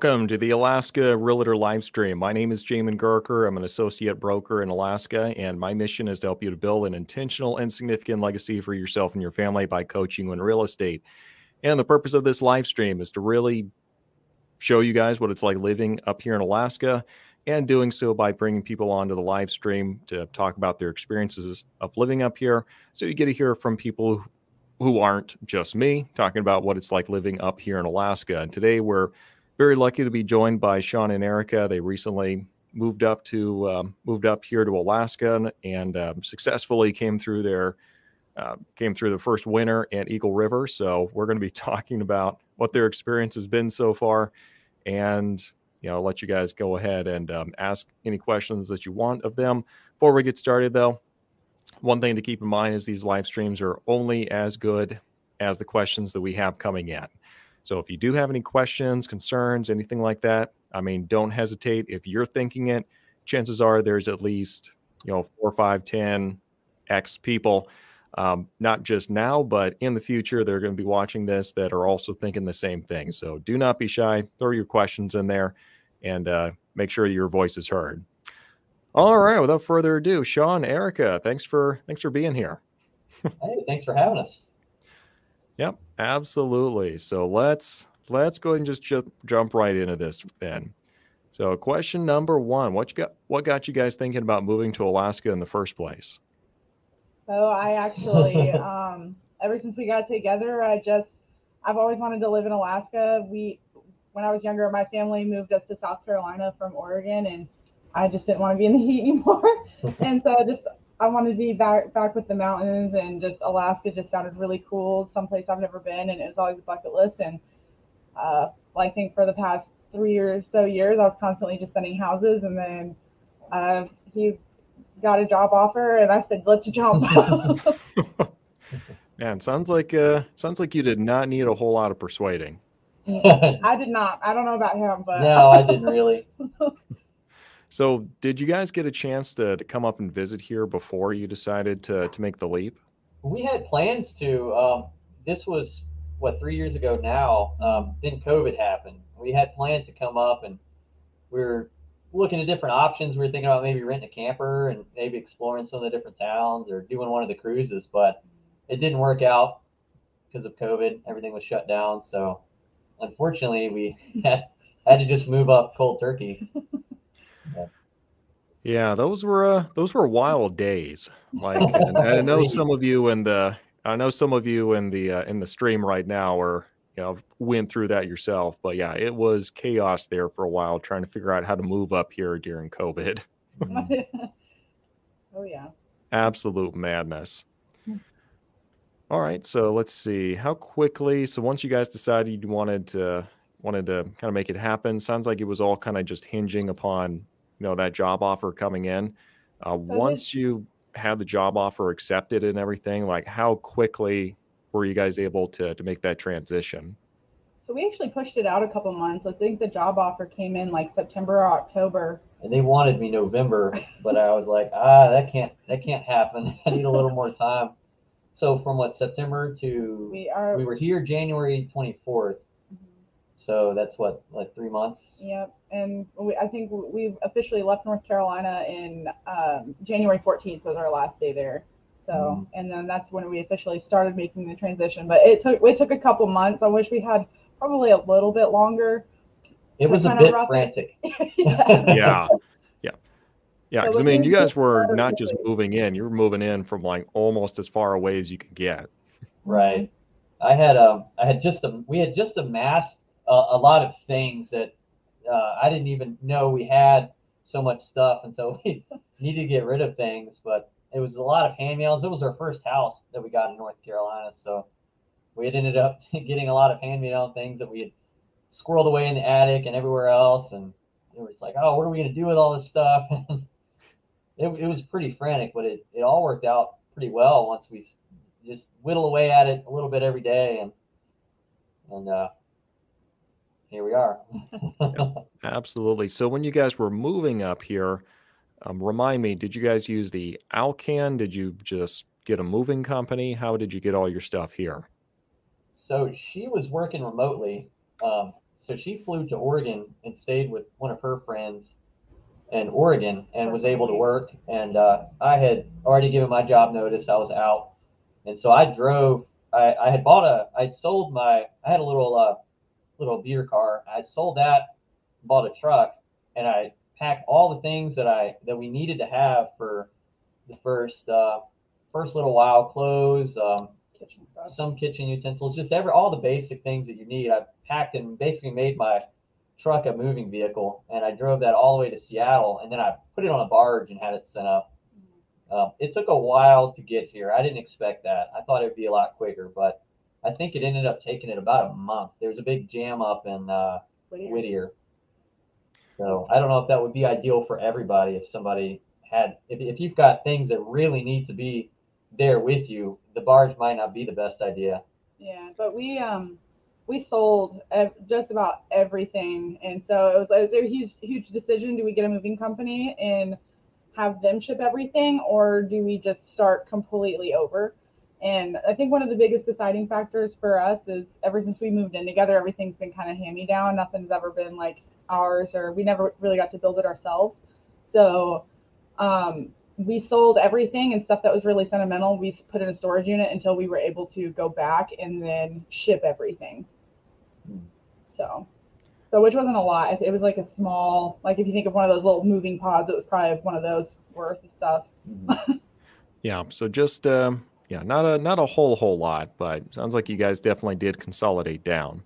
Welcome to the Alaska Realtor Livestream. My name is Jamin Goecker. I'm an associate broker in Alaska, and my mission is to help you to build an intentional and significant legacy for yourself and your family by coaching in real estate. And the purpose of this live stream is to really show you guys what it's like living up here in Alaska and doing so by bringing people onto the live stream to talk about their experiences of living up here. So you get to hear from people who aren't just me talking about what it's like living up here in Alaska. And today we're very lucky to be joined by Sean and Erica. They recently moved up to um, moved up here to Alaska and um, successfully came through their uh, came through the first winter at Eagle River. So we're going to be talking about what their experience has been so far, and you know, I'll let you guys go ahead and um, ask any questions that you want of them. Before we get started, though, one thing to keep in mind is these live streams are only as good as the questions that we have coming in. So if you do have any questions, concerns, anything like that, I mean, don't hesitate. If you're thinking it, chances are there's at least, you know, four, five, ten X people, um, not just now, but in the future, they're going to be watching this that are also thinking the same thing. So do not be shy. Throw your questions in there and uh, make sure your voice is heard. All right, without further ado, Sean, Erica, thanks for thanks for being here. hey, thanks for having us. Yep, absolutely. So let's let's go ahead and just jump jump right into this then. So question number one: What you got? What got you guys thinking about moving to Alaska in the first place? So I actually, um, ever since we got together, I just I've always wanted to live in Alaska. We, when I was younger, my family moved us to South Carolina from Oregon, and I just didn't want to be in the heat anymore. and so just I wanted to be back back with the mountains and just Alaska just sounded really cool, someplace I've never been, and it was always a bucket list. And uh, I think for the past three or so years, I was constantly just sending houses, and then uh, he got a job offer, and I said, "Let's jump." Man, sounds like uh, sounds like you did not need a whole lot of persuading. I did not. I don't know about him, but no, I didn't really. So, did you guys get a chance to, to come up and visit here before you decided to, to make the leap? We had plans to. Um, this was what three years ago now. Um, then COVID happened. We had plans to come up, and we were looking at different options. We were thinking about maybe renting a camper and maybe exploring some of the different towns or doing one of the cruises, but it didn't work out because of COVID. Everything was shut down. So, unfortunately, we had had to just move up cold turkey. Yeah, those were uh, those were wild days. Like, I know some of you in the I know some of you in the uh, in the stream right now are you know went through that yourself. But yeah, it was chaos there for a while trying to figure out how to move up here during COVID. oh yeah, absolute madness. Hmm. All right, so let's see how quickly. So once you guys decided you wanted to wanted to kind of make it happen, sounds like it was all kind of just hinging upon you know that job offer coming in. Uh, once you had the job offer accepted and everything, like how quickly were you guys able to to make that transition? So we actually pushed it out a couple months. I think the job offer came in like September or October. And they wanted me November, but I was like, ah, that can't that can't happen. I need a little more time. So from what September to we are we were here January 24th so that's what, like three months? Yep. And we, I think we officially left North Carolina in um, January 14th was our last day there. So, mm. and then that's when we officially started making the transition. But it took it took a couple months. I wish we had probably a little bit longer. It was a bit frantic. yeah. yeah. Yeah, because I mean, you guys were not just moving in; you were moving in from like almost as far away as you could get. Right. I had um, I had just a, we had just amassed a, lot of things that uh, I didn't even know we had so much stuff, and so we needed to get rid of things. But it was a lot of hand mails. It was our first house that we got in North Carolina, so we had ended up getting a lot of hand mail things that we had squirreled away in the attic and everywhere else, and it was like, oh, what are we gonna do with all this stuff? it, it was pretty frantic, but it, it all worked out pretty well once we just whittle away at it a little bit every day and and uh, here we are. yeah, absolutely. So when you guys were moving up here, um, remind me, did you guys use the Alcan? Did you just get a moving company? How did you get all your stuff here? So she was working remotely. Um, so she flew to Oregon and stayed with one of her friends in Oregon and was able to work. And uh, I had already given my job notice. I was out, and so I drove. I, I had bought a. I'd sold my. I had a little uh, little beer car. I'd sold that, bought a truck, and I packed all the things that I that we needed to have for the first uh, first little while. Clothes, um, Kitchen stuff. some kitchen utensils, just every all the basic things that you need. I packed and basically made my truck a moving vehicle, and I drove that all the way to Seattle, and then I put it on a barge and had it sent up. Um, it took a while to get here. I didn't expect that. I thought it would be a lot quicker, but I think it ended up taking it about a month. There was a big jam up in uh, Whittier. Whittier. So I don't know if that would be ideal for everybody if somebody had if, if you've got things that really need to be there with you, the barge might not be the best idea. Yeah, but we um we sold ev- just about everything, and so it was, it was a huge huge decision. Do we get a moving company and have them ship everything, or do we just start completely over? And I think one of the biggest deciding factors for us is ever since we moved in together, everything's been kind of hand me down. Nothing's ever been like ours, or we never really got to build it ourselves. So um, we sold everything and stuff that was really sentimental. We put in a storage unit until we were able to go back and then ship everything. Hmm. So, so which wasn't a lot. It was like a small, like if you think of one of those little moving pods, it was probably one of those worth of stuff. Yeah. So just um, yeah, not a not a whole whole lot, but sounds like you guys definitely did consolidate down.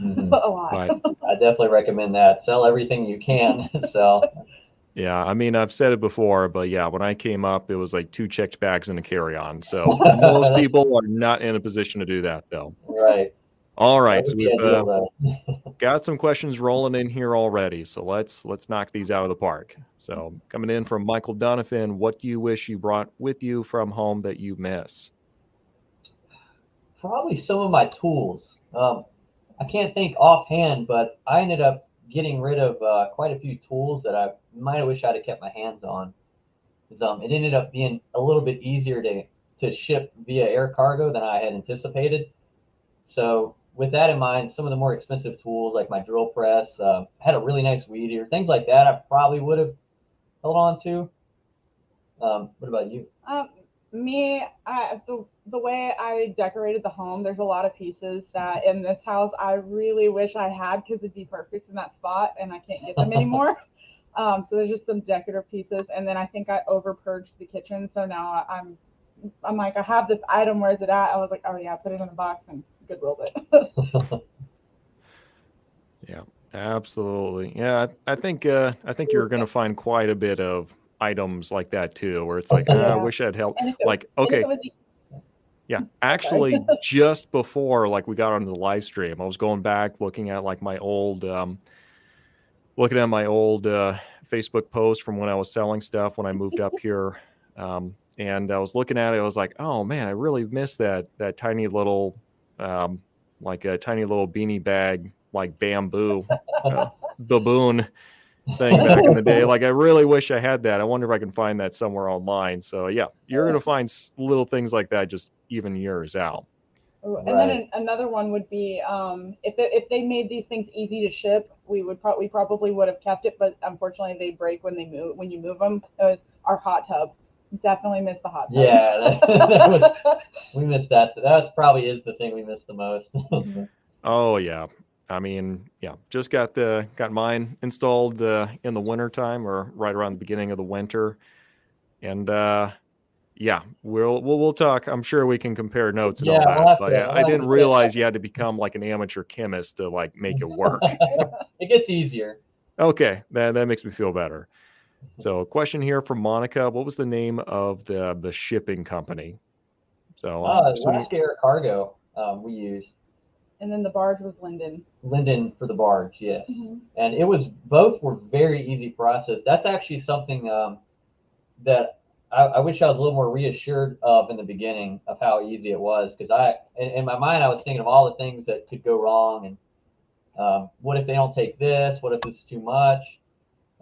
Mhm. a lot. Right. I definitely recommend that. Sell everything you can sell. Yeah, I mean, I've said it before, but yeah, when I came up, it was like two checked bags and a carry on. So most people are not in a position to do that, though. Right. All right, so we've uh, got some questions rolling in here already. So let's let's knock these out of the park. So coming in from Michael Donovan, what do you wish you brought with you from home that you miss? Probably some of my tools. Um, I can't think offhand, but I ended up getting rid of uh, quite a few tools that I might have wished I'd have kept my hands on. um, it ended up being a little bit easier to to ship via air cargo than I had anticipated. So with that in mind, some of the more expensive tools like my drill press, uh, had a really nice weed eater, things like that. I probably would have held on to. Um, what about you? Um, me, I, the the way I decorated the home, there's a lot of pieces that in this house I really wish I had because it'd be perfect in that spot, and I can't get them anymore. um, so there's just some decorative pieces, and then I think I over purged the kitchen, so now I'm I'm like I have this item, where's it at? I was like, oh yeah, put it in a box and goodwilled it. Yeah, absolutely. Yeah, I, I think uh, I think you're going to find quite a bit of items like that too, where it's like, ah, I wish I'd helped. It- Like, okay, Yeah, actually, just before like we got onto the live stream, I was going back looking at like my old, um, looking at my old uh, Facebook post from when I was selling stuff when I moved up here, um, and I was looking at it. I was like, oh man, I really miss that that tiny little, um, like a tiny little beanie bag, like bamboo uh, baboon thing back in the day. Like I really wish I had that. I wonder if I can find that somewhere online. So yeah, you're gonna find little things like that just even years out. Ooh, And then an, another one would be um, if they, if they made these things easy to ship, we would probably probably would have kept it, but unfortunately they break when they move when you move them. It was our hot tub. Definitely miss the hot tub. Yeah, that, that was we missed that. That probably is the thing we missed the most. Oh yeah. I mean, yeah, just got the got mine installed uh, in the winter time or right around the beginning of the winter, and uh, yeah, we'll we'll we'll talk. I'm sure we can compare notes and Yeah, all we'll that. but to- yeah, we'll I didn't realize you had to become like an amateur chemist to like make it work. it gets easier. Okay, that that makes me feel better. So, a question here from Monica: What was the name of the the shipping company? So, I'm Uh, assuming- Alaska Air Cargo um, we used And then the barge was Lynden. Lynden for the barge, yes, Mhm. and it was both were very easy process. That's actually something um, that I, I wish I was a little more reassured of in the beginning of how easy it was because I in, in my mind I was thinking of all the things that could go wrong and um, what if they don't take this? What if it's too much?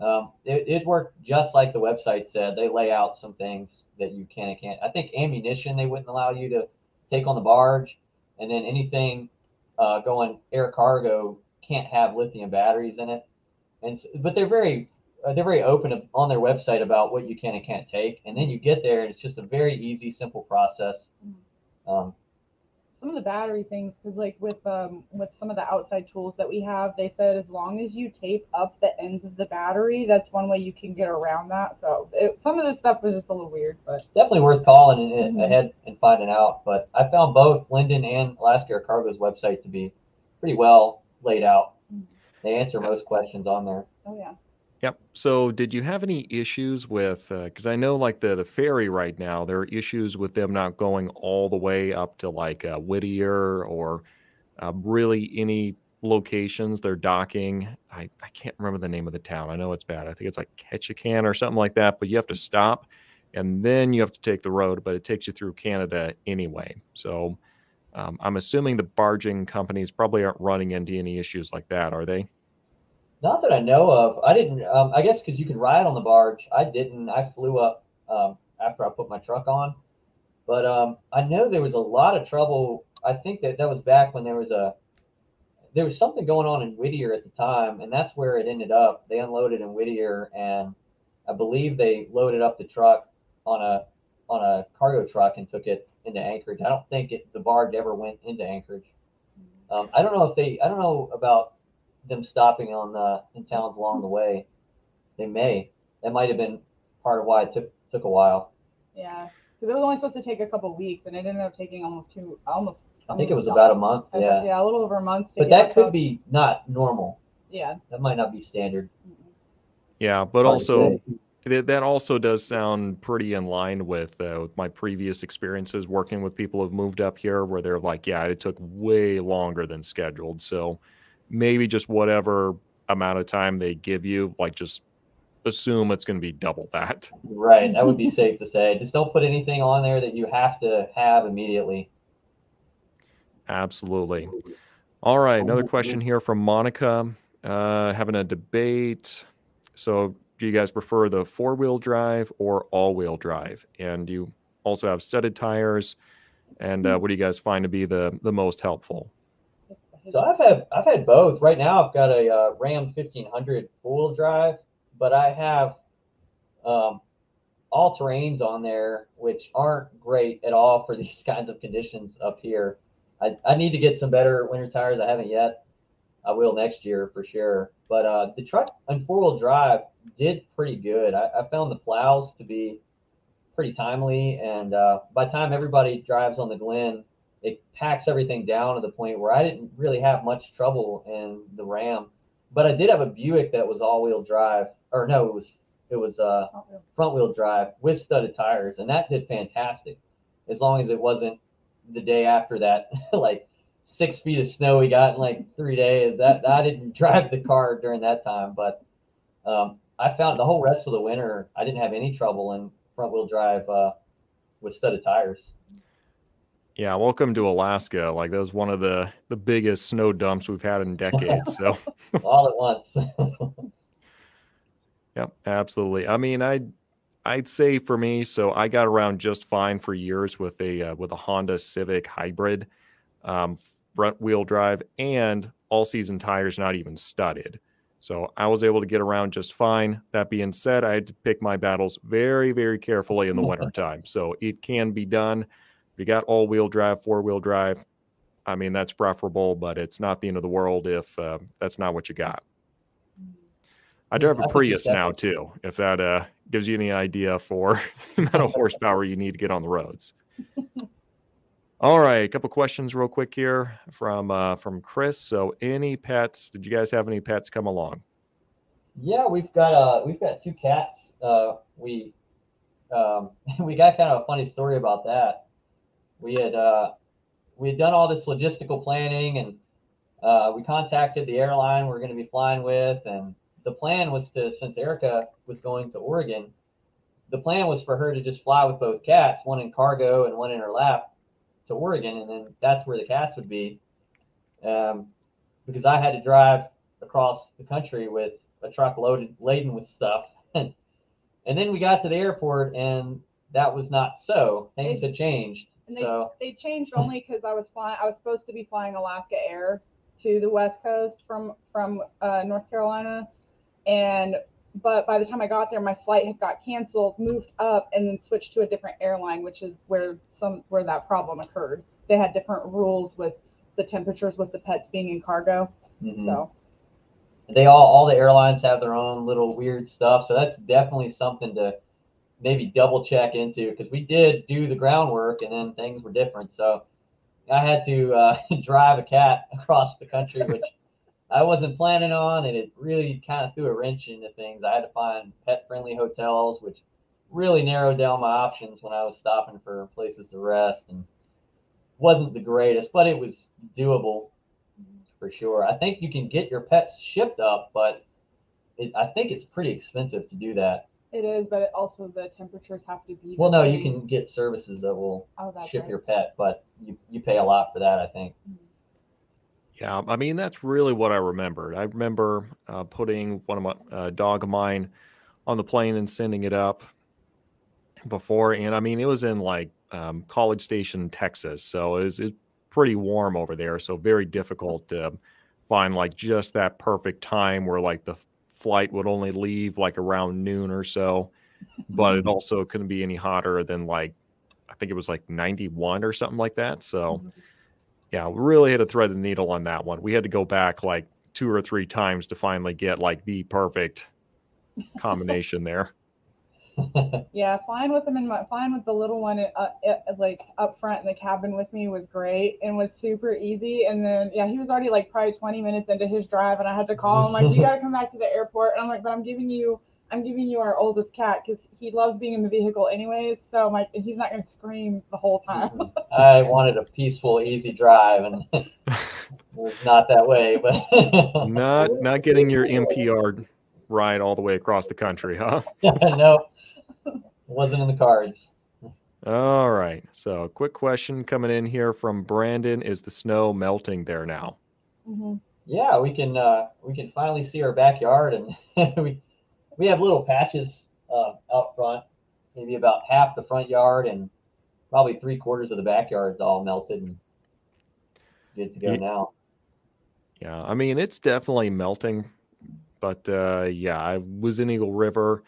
Um, it, it worked just like the website said. They lay out some things that you can and can't. I think ammunition they wouldn't allow you to take on the barge, and then anything uh, going air cargo can't have lithium batteries in it, and but they're very uh, they're very open on their website about what you can and can't take, and then you get there and it's just a very easy, simple process. Um, some of the battery things because like with um with some of the outside tools that we have they said as long as you tape up the ends of the battery that's one way you can get around that so it, some of this stuff was just a little weird but definitely worth calling in- Mhm. ahead and finding out. But I found both Lynden and Alaska Air Cargo's website to be pretty well laid out. Mhm. They answer most questions on there. oh yeah Yep. So, did you have any issues with? Because I know, like the the ferry right now, there are issues with them not going all the way up to like uh, Whittier or uh, really any locations they're docking. I I can't remember the name of the town. I know it's bad. I think it's like Ketchikan or something like that. But you have to stop, and then you have to take the road. But it takes you through Canada anyway. So. Um, I'm assuming the barging companies probably aren't running into any issues like that, are they? Not that I know of. I didn't. Um, I guess because you can ride on the barge. I didn't. I flew up um, after I put my truck on. But um, I know there was a lot of trouble. I think that that was back when there was a there was something going on in Whittier at the time, and that's where it ended up. They unloaded in Whittier, and I believe they loaded up the truck on a on a cargo truck and took it into Anchorage. I don't think it, the barge ever went into Anchorage. Um, I don't know if they. I don't know about them stopping on uh, in towns along the way. They may. That might have been part of why it took took a while. yeah because it was only supposed to take a couple weeks and it ended up taking almost two almost I think it was about a month. I- Yeah, yeah a little over a month but that could up. be not normal. yeah That might not be standard. Yeah, but Hard to also say. That that also does sound pretty in line with uh, with my previous experiences working with people who've moved up here, where they're like, "Yeah, it took way longer than scheduled." So maybe just whatever amount of time they give you, like just assume it's going to be double that. Right, that would be safe to say. Just don't put anything on there that you have to have immediately. Absolutely. All right, another question here from Monica. Uh, having a debate. So, do you guys prefer the four wheel drive or all wheel drive? And you also have studded tires? And uh, what do you guys find to be the the most helpful? So I've had I've had both. Right now I've got a uh, Ram 1500 four wheel drive, but I have um, all terrains on there, which aren't great at all for these kinds of conditions up here. I, I need to get some better winter tires. I haven't yet. I will next year for sure. But uh, the truck on four wheel drive did pretty good. I, I found the plows to be pretty timely, and uh, by the time everybody drives on the Glenn, it packs everything down to the point where I didn't really have much trouble in the Ram. But I did have a Buick that was all wheel drive, or no, it was it was uh, front wheel drive with studded tires, and that did fantastic, as long as it wasn't the day after that, like six feet of snow we got in like three days. That I didn't drive the car during that time, but um, I found the whole rest of the winter I didn't have any trouble in front wheel drive uh, with studded tires. Yeah, welcome to Alaska. Like that was one of the the biggest snow dumps we've had in decades. So, all at once. Yep, absolutely. I mean, I'd I'd say for me, so I got around just fine for years with a uh, with a Honda Civic hybrid, um, front wheel drive, and all season tires, not even studded. So I was able to get around just fine. That being said, I had to pick my battles very, very carefully in the wintertime. So it can be done. You got all wheel drive, four wheel drive, I mean that's preferable, but it's not the end of the world if uh, that's not what you got. I Yes, drive a Prius now too. If that uh, gives you any idea for the amount of horsepower you need to get on the roads. All right, a couple questions real quick here from uh, from Chris. So, any pets? Did you guys have any pets come along? Yeah, we've got uh we've got two cats. Uh, we um, we got kind of a funny story about that. We had uh, we had done all this logistical planning, and uh, we contacted the airline we're going to be flying with, and the plan was to since Erica was going to Oregon, the plan was for her to just fly with both cats, one in cargo and one in her lap, to Oregon, and then that's where the cats would be. Um, because I had to drive across the country with a truck loaded laden with stuff. and then we got to the airport and that was not so. Things had changed. And they, So they changed only because I was flying. I was supposed to be flying Alaska Air to the West Coast from from uh, North Carolina, and but by the time I got there, my flight had got canceled, moved up, and then switched to a different airline, which is where some where that problem occurred. They had different rules with the temperatures with the pets being in cargo. Mhm. So they all all the airlines have their own little weird stuff so that's definitely something to maybe double check into because we did do the groundwork and then things were different so i had to uh, drive a cat across the country which i wasn't planning on and it really kind of threw a wrench into things i had to find pet friendly hotels which really narrowed down my options when i was stopping for places to rest and wasn't the greatest but it was doable for sure. I think you can get your pets shipped up, but it, I think it's pretty expensive to do that. It is, but it also the temperatures have to be. the Well, no, you can get services that will Oh, ship right. your pet, but you, you pay a lot for that, I think. Yeah, I mean that's really what I remembered. I remember uh, putting one of my uh, dog of mine on the plane and sending it up before, and I mean it was in like um, College Station, Texas, so it was, it was pretty warm over there, so very difficult to find like just that perfect time where like the flight would only leave like around noon or so, but it also couldn't be any hotter than like I think it was like 91 or something like that. So mm-hmm. yeah, we really had to thread the needle on that one. We had to go back like two or three times to finally get like the perfect combination there. Yeah, flying with them in my flying with the little one uh, uh, like up front in the cabin with me was great and was super easy. And then yeah, he was already like probably 20 minutes into his drive, and I had to call him like, "You got to come back to the airport." And I'm like, "But I'm giving you." I'm giving you our oldest cat because he loves being in the vehicle anyways. So my he's not gonna scream the whole time. I wanted a peaceful, easy drive, and it was not that way. But Not not getting your NPR ride all the way across the country, huh? no, it wasn't in the cards. All right. So, quick question coming in here from Brandon: Is the snow melting there now? hmm Yeah, we can uh, we can finally see our backyard, and we we have little patches uh, out front, maybe about half the front yard, and probably three quarters of the backyard's all melted and good to go Ye- now. Yeah, I mean it's definitely melting, but uh, yeah, I was in Eagle River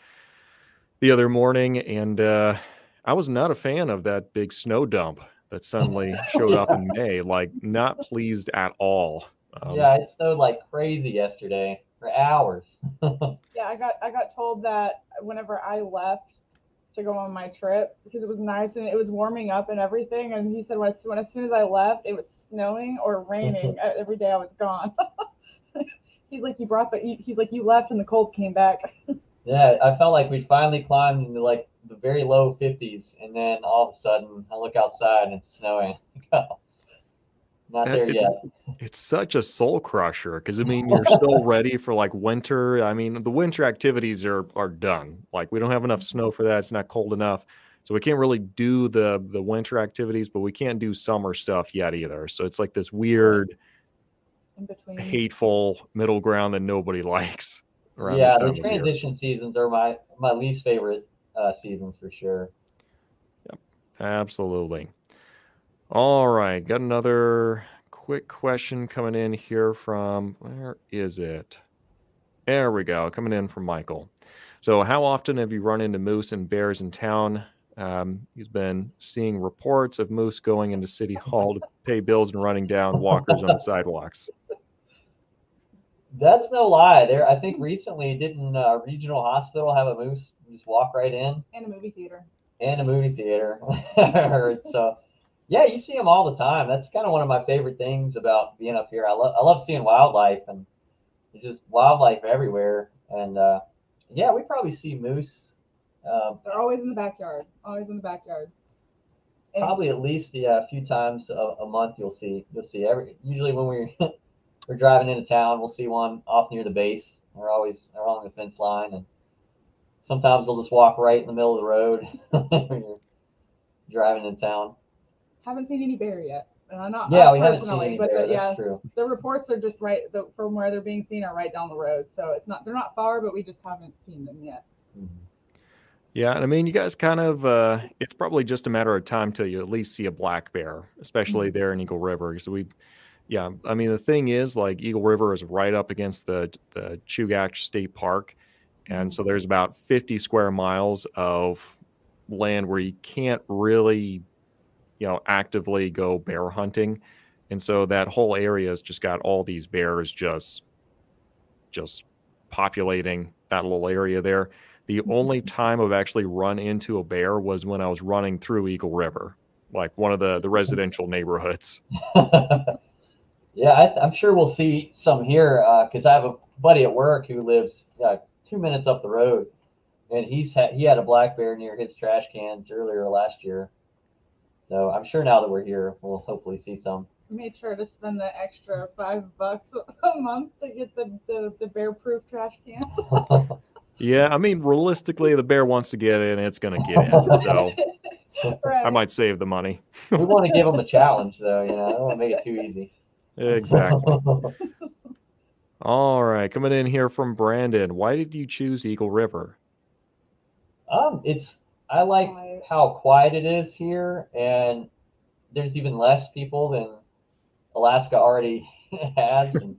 the other morning, and uh, I was not a fan of that big snow dump that suddenly showed up in May. Like, not pleased at all. Um, yeah, it snowed like crazy yesterday for hours. Yeah, I got I got told that whenever I left to go on my trip because it was nice and it was warming up and everything. And he said when, when as soon as I left, it was snowing or raining uh, every day I was gone. he's like, you brought the. He's like, you left and the cold came back. Yeah, I felt like we'd finally climbed into like the very low 50s, and then all of a sudden I look outside and it's snowing. Not That- there it- yet. It's such a soul crusher because I mean you're still ready for like winter. I mean the winter activities are are done. Like we don't have enough snow for that. It's not cold enough, so we can't really do the the winter activities. But we can't do summer stuff yet either. So it's like this weird, In between. hateful middle ground that nobody likes. Around Yeah, the time of year. transition seasons are my my least favorite uh, seasons for sure. Yep, absolutely. All right, got another quick question coming in here from where is it? There we go, coming in from Michael. So, how often have you run into moose and bears in town? Um, he's been seeing reports of moose going into City Hall to pay bills and running down walkers on the sidewalks. That's no lie. There, I think recently didn't uh, regional hospital have a moose just walk right in, And a movie theater. and a movie theater. I heard so. Yeah, you see them all the time. That's kind of one of my favorite things about being up here. I love I love seeing wildlife and just wildlife everywhere. And uh, yeah, we probably see moose uh, They're always in the backyard. Always in the backyard. And- probably at least yeah a few times a, a month. You'll see you'll see every usually when we're we're driving into town, we'll see one off near the base. We're always along the fence line, and sometimes they'll just walk right in the middle of the road when you're driving in town. Haven't seen any bear yet. Uh, not Yeah, we haven't seen personally, any but bear. the, yeah, That's true. the reports are just right the, from where they're being seen are right down the road. So it's not they're not far, but we just haven't seen them yet. Mhm. Yeah, and I mean, you guys kind of, uh, it's probably just a matter of time till you at least see a black bear, especially there in Eagle River. So we Yeah, I mean the thing is, like Eagle River is right up against the the Chugach State Park, and mm. so there's about 50 square miles of land where you can't really, you know, actively go bear hunting, and so that whole area has just got all these bears just, just populating that little area there. The only mm-hmm. time I've actually run into a bear was when I was running through Eagle River, like one of the the residential neighborhoods. yeah, I, am sure we'll see some here because uh, I have a buddy at work who lives uh, two minutes up the road, and he's had he had a black bear near his trash cans earlier last year. So I'm sure now that we're here, we'll hopefully see some. Made sure to spend the extra five bucks a month to get the the, the bear proof trash cans. yeah, I mean, realistically, the bear wants to get in, it's going to get in. So. Right. I might save the money. we want to give them a challenge, though. You know, I don't want to make it too easy. Exactly. All right, coming in here from Brandon. Why did you choose Eagle River? Um, it's I like how quiet it is here, and there's even less people than Alaska already has, and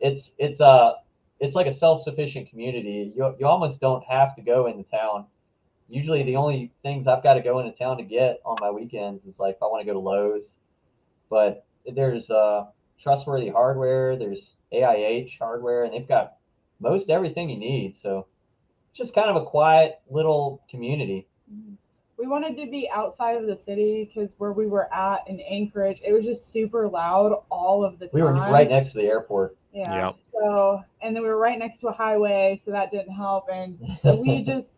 it's it's a uh, it's like a self-sufficient community. You you almost don't have to go into town. Usually, the only things I've got to go into town to get on my weekends is like if I want to go to Lowe's, but there's uh trustworthy hardware. There's AIH hardware, and they've got most everything you need. So just kind of a quiet little community. We wanted to be outside of the city because where we were at in Anchorage, it was just super loud all of the time. We were right next to the airport. Yeah. Yep. So, and then we were right next to a highway, so that didn't help. And we just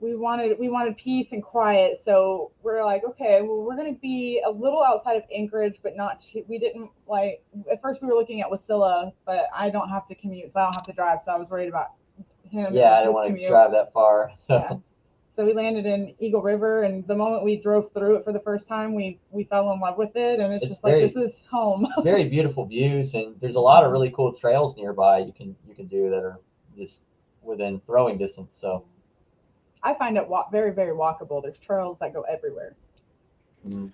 we wanted we wanted peace and quiet so we're like okay well we're going to be a little outside of anchorage but not too, we didn't like at first we were looking at wasilla but i don't have to commute so i don't have to drive so i was worried about him yeah i didn't want to drive that far so. Yeah. so we landed in eagle river and the moment we drove through it for the first time we we fell in love with it and it's, it's just very, like this is home very beautiful views and there's a lot of really cool trails nearby you can you can do that are just within throwing distance so I find it walk, very, very walkable. There's trails that go everywhere. Mm.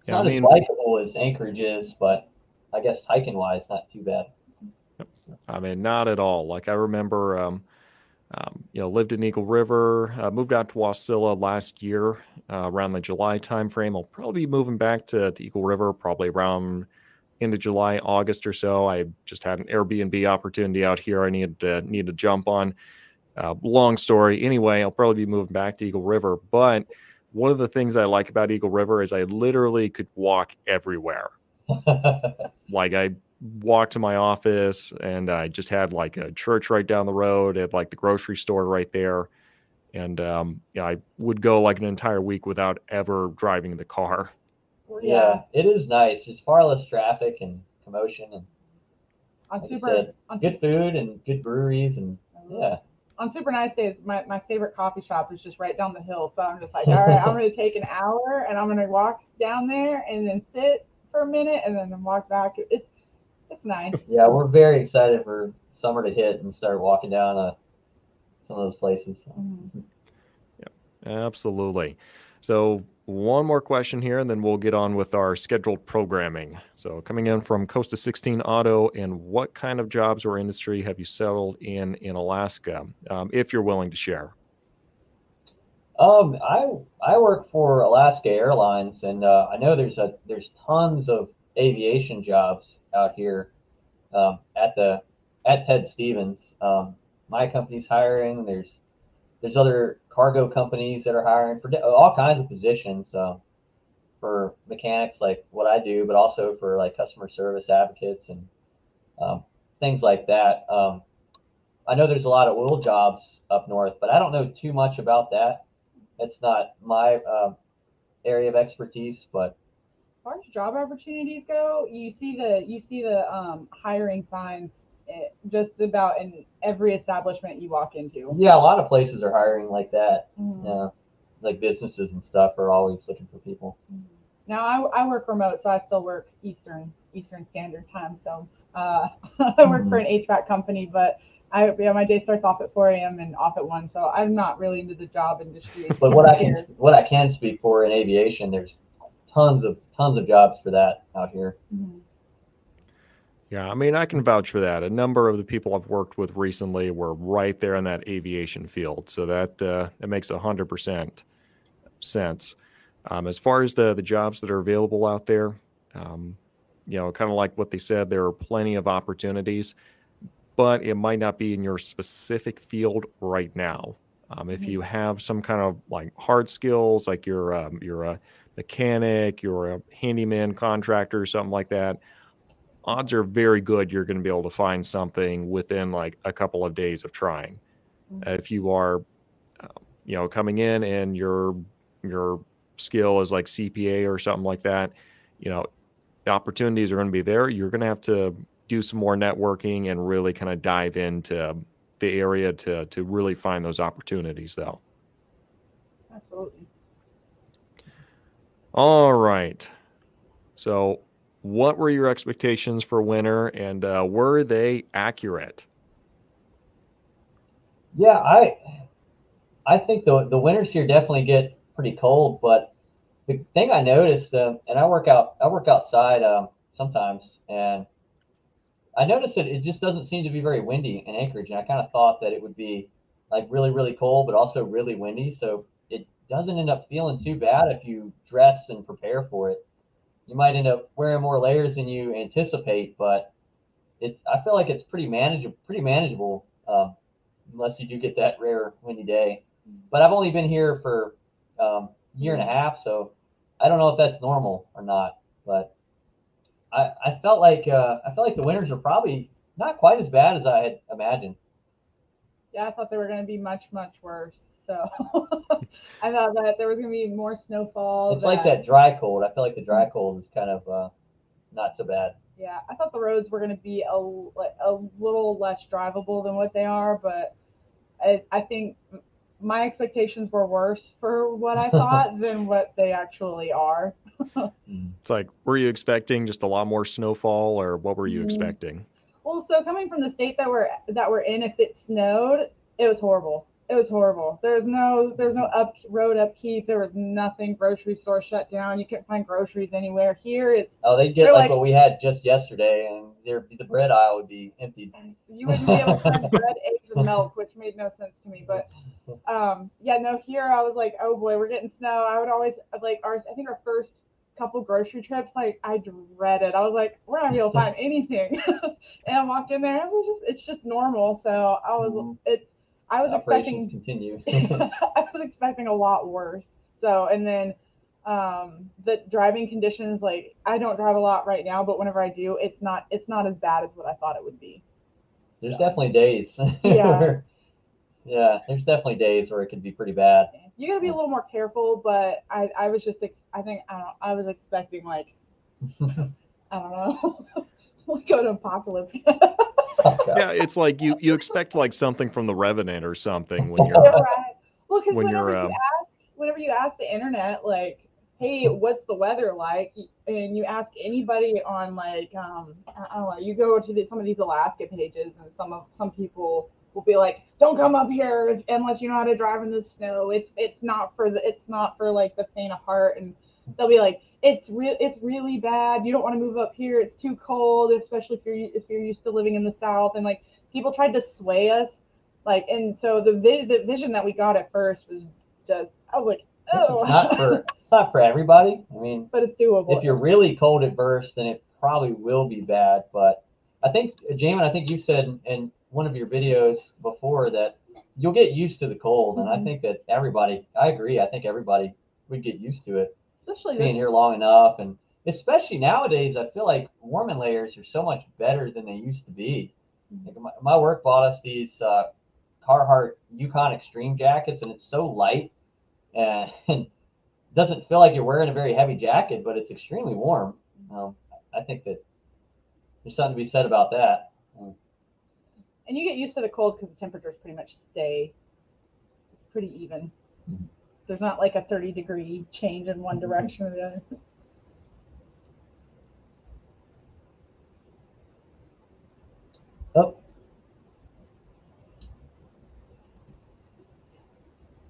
It's yeah, not I mean, as bikeable as Anchorage is, but I guess hiking wise, not too bad. I mean, not at all. Like I remember, um, um, you know, lived in Eagle River, uh, moved out to Wasilla last year uh, around the July timeframe. I'll probably be moving back to, to Eagle River probably around into July, August or so. I just had an Airbnb opportunity out here. I needed to, need to jump on. Uh, long story. Anyway, I'll probably be moving back to Eagle River. But one of the things I like about Eagle River is I literally could walk everywhere. like I walked to my office and I just had like a church right down the road, at like the grocery store right there. And um, yeah, I would go like an entire week without ever driving the car. Yeah, it is nice. There's far less traffic and commotion and on like super, said, good food and good breweries and yeah on super nice days, my, my favorite coffee shop is just right down the hill. So I'm just like, all right, I'm going to take an hour and I'm going to walk down there and then sit for a minute and then walk back. It's it's nice. Yeah, we're very excited for summer to hit and start walking down uh, some of those places. Mm-hmm. Yeah, absolutely. So one more question here, and then we'll get on with our scheduled programming. So, coming in from Costa 16 Auto, and what kind of jobs or industry have you settled in in Alaska, um, if you're willing to share? Um, I I work for Alaska Airlines, and uh, I know there's a there's tons of aviation jobs out here um, at the at Ted Stevens. Um, my company's hiring. There's there's other cargo companies that are hiring for all kinds of positions uh, for mechanics like what I do, but also for like customer service advocates and um, things like that. Um, I know there's a lot of oil jobs up north, but I don't know too much about that. It's not my um, area of expertise, but as far as job opportunities go, you see the you see the um, hiring signs just about in every establishment you walk into. Yeah, a lot of places are hiring like that. Mm-hmm. Yeah, like businesses and stuff are always looking for people. Mm-hmm. Now I, I work remote, so I still work Eastern Eastern Standard Time. So uh, I work mm-hmm. for an HVAC company, but I yeah, my day starts off at 4 a.m. and off at one, so I'm not really into the job industry. but what I can what I can speak for in aviation, there's tons of tons of jobs for that out here. Mm-hmm. Yeah, I mean, I can vouch for that. A number of the people I've worked with recently were right there in that aviation field, so that uh, that makes a hundred percent sense. Um, as far as the the jobs that are available out there, um, you know, kind of like what they said, there are plenty of opportunities, but it might not be in your specific field right now. Um, if Mhm. you have some kind of like hard skills, like you're um, you're a mechanic, you're a handyman, contractor, something like that, odds are very good you're going to be able to find something within like a couple of days of trying. Mhm. Uh, if you are, um, you know, coming in and your your skill is like CPA or something like that, you know, the opportunities are going to be there. You're going to have to do some more networking and really kind of dive into the area to to really find those opportunities, though. Absolutely. All right. So, what were your expectations for winter, and uh, were they accurate? Yeah, I I think the the winters here definitely get pretty cold, but the thing I noticed, um, and I work out I work outside um, sometimes, and I noticed that it just doesn't seem to be very windy in Anchorage, and I kind of thought that it would be like really really cold, but also really windy, so it doesn't end up feeling too bad if you dress and prepare for it. You might end up wearing more layers than you anticipate, but it's I feel like it's pretty manageable pretty manageable. Um, unless you do get that rare windy day. But I've only been here for um, a year and a half, so I don't know if that's normal or not. But I, I felt like uh, I felt like the winters are probably not quite as bad as I had imagined. Yeah, I thought they were going to be much, much worse. So I thought that there was going to be more snowfall. It's like that dry cold. I feel like the dry cold is kind of uh, not so bad. Yeah, I thought the roads were going to be a, a little less drivable than what they are, but I, I think my expectations were worse for what I thought than what they actually are. It's like, were you expecting just a lot more snowfall, or what were you Mm. expecting? Well, so coming from the state that we're that we're in, if it snowed, it was horrible. It was horrible. There's no there's no up road upkeep. There was nothing. Grocery store shut down. You couldn't find groceries anywhere. Here, it's Oh, they'd get like, like- what we had just yesterday, and there the bread aisle would be emptied. you wouldn't be able to find bread, eggs, and milk, which made no sense to me. But um, yeah, no. Here, I was like, oh boy, we're getting snow. I would always like our I think our first couple grocery trips, like I dreaded. I was like, we're not gonna be able to find anything. and I walk in there, and we're just it's just normal. So I was Mhm. it's I was Operations expecting continue. I was expecting a lot worse. So, and then um, the driving conditions, like I don't drive a lot right now, but whenever I do, it's not it's not as bad as what I thought it would be. There's So. definitely days. Yeah. where- yeah, there's definitely days where it could be pretty bad. You gotta be a little more careful, but I I was just ex- I think I don't I was expecting like I don't know like go to apocalypse. Yeah, it's like you you expect like something from the Revenant or something when you're right. Well, because when whenever you're, you um, ask, whenever you ask the internet, like, "Hey, what's the weather like?" and you ask anybody on like, um, I I don't know, you go to the, some of these Alaska pages, and some of some people will be like, "Don't come up here unless you know how to drive in the snow. It's it's not for the it's not for like the faint of heart." And they'll be like, "It's real it's really bad. You don't want to move up here. It's too cold, especially if you're if you're used to living in the south." And like people tried to sway us like and so the vi- the vision that we got at first was just I was like It's, oh it's not for it's not for everybody. I mean, but it's doable if you're really cold at first, then it probably will be bad. But I think, Jamin, I think you said in- one of your videos before that you'll get used to the cold, and I Mhm. think that everybody, I agree. I think everybody would get used to it especially being this, here long enough, and especially nowadays, I feel like warming layers are so much better than they used to be. Like my, my work bought us these uh, Carhartt Yukon Extreme jackets, and it's so light and doesn't feel like you're wearing a very heavy jacket, but it's extremely warm. Um, I think that there's something to be said about that. and you get used to the cold because the temperatures pretty much stay pretty even Mhm. There's not like a 30 degree change in one mm-hmm. direction or the other. Oh.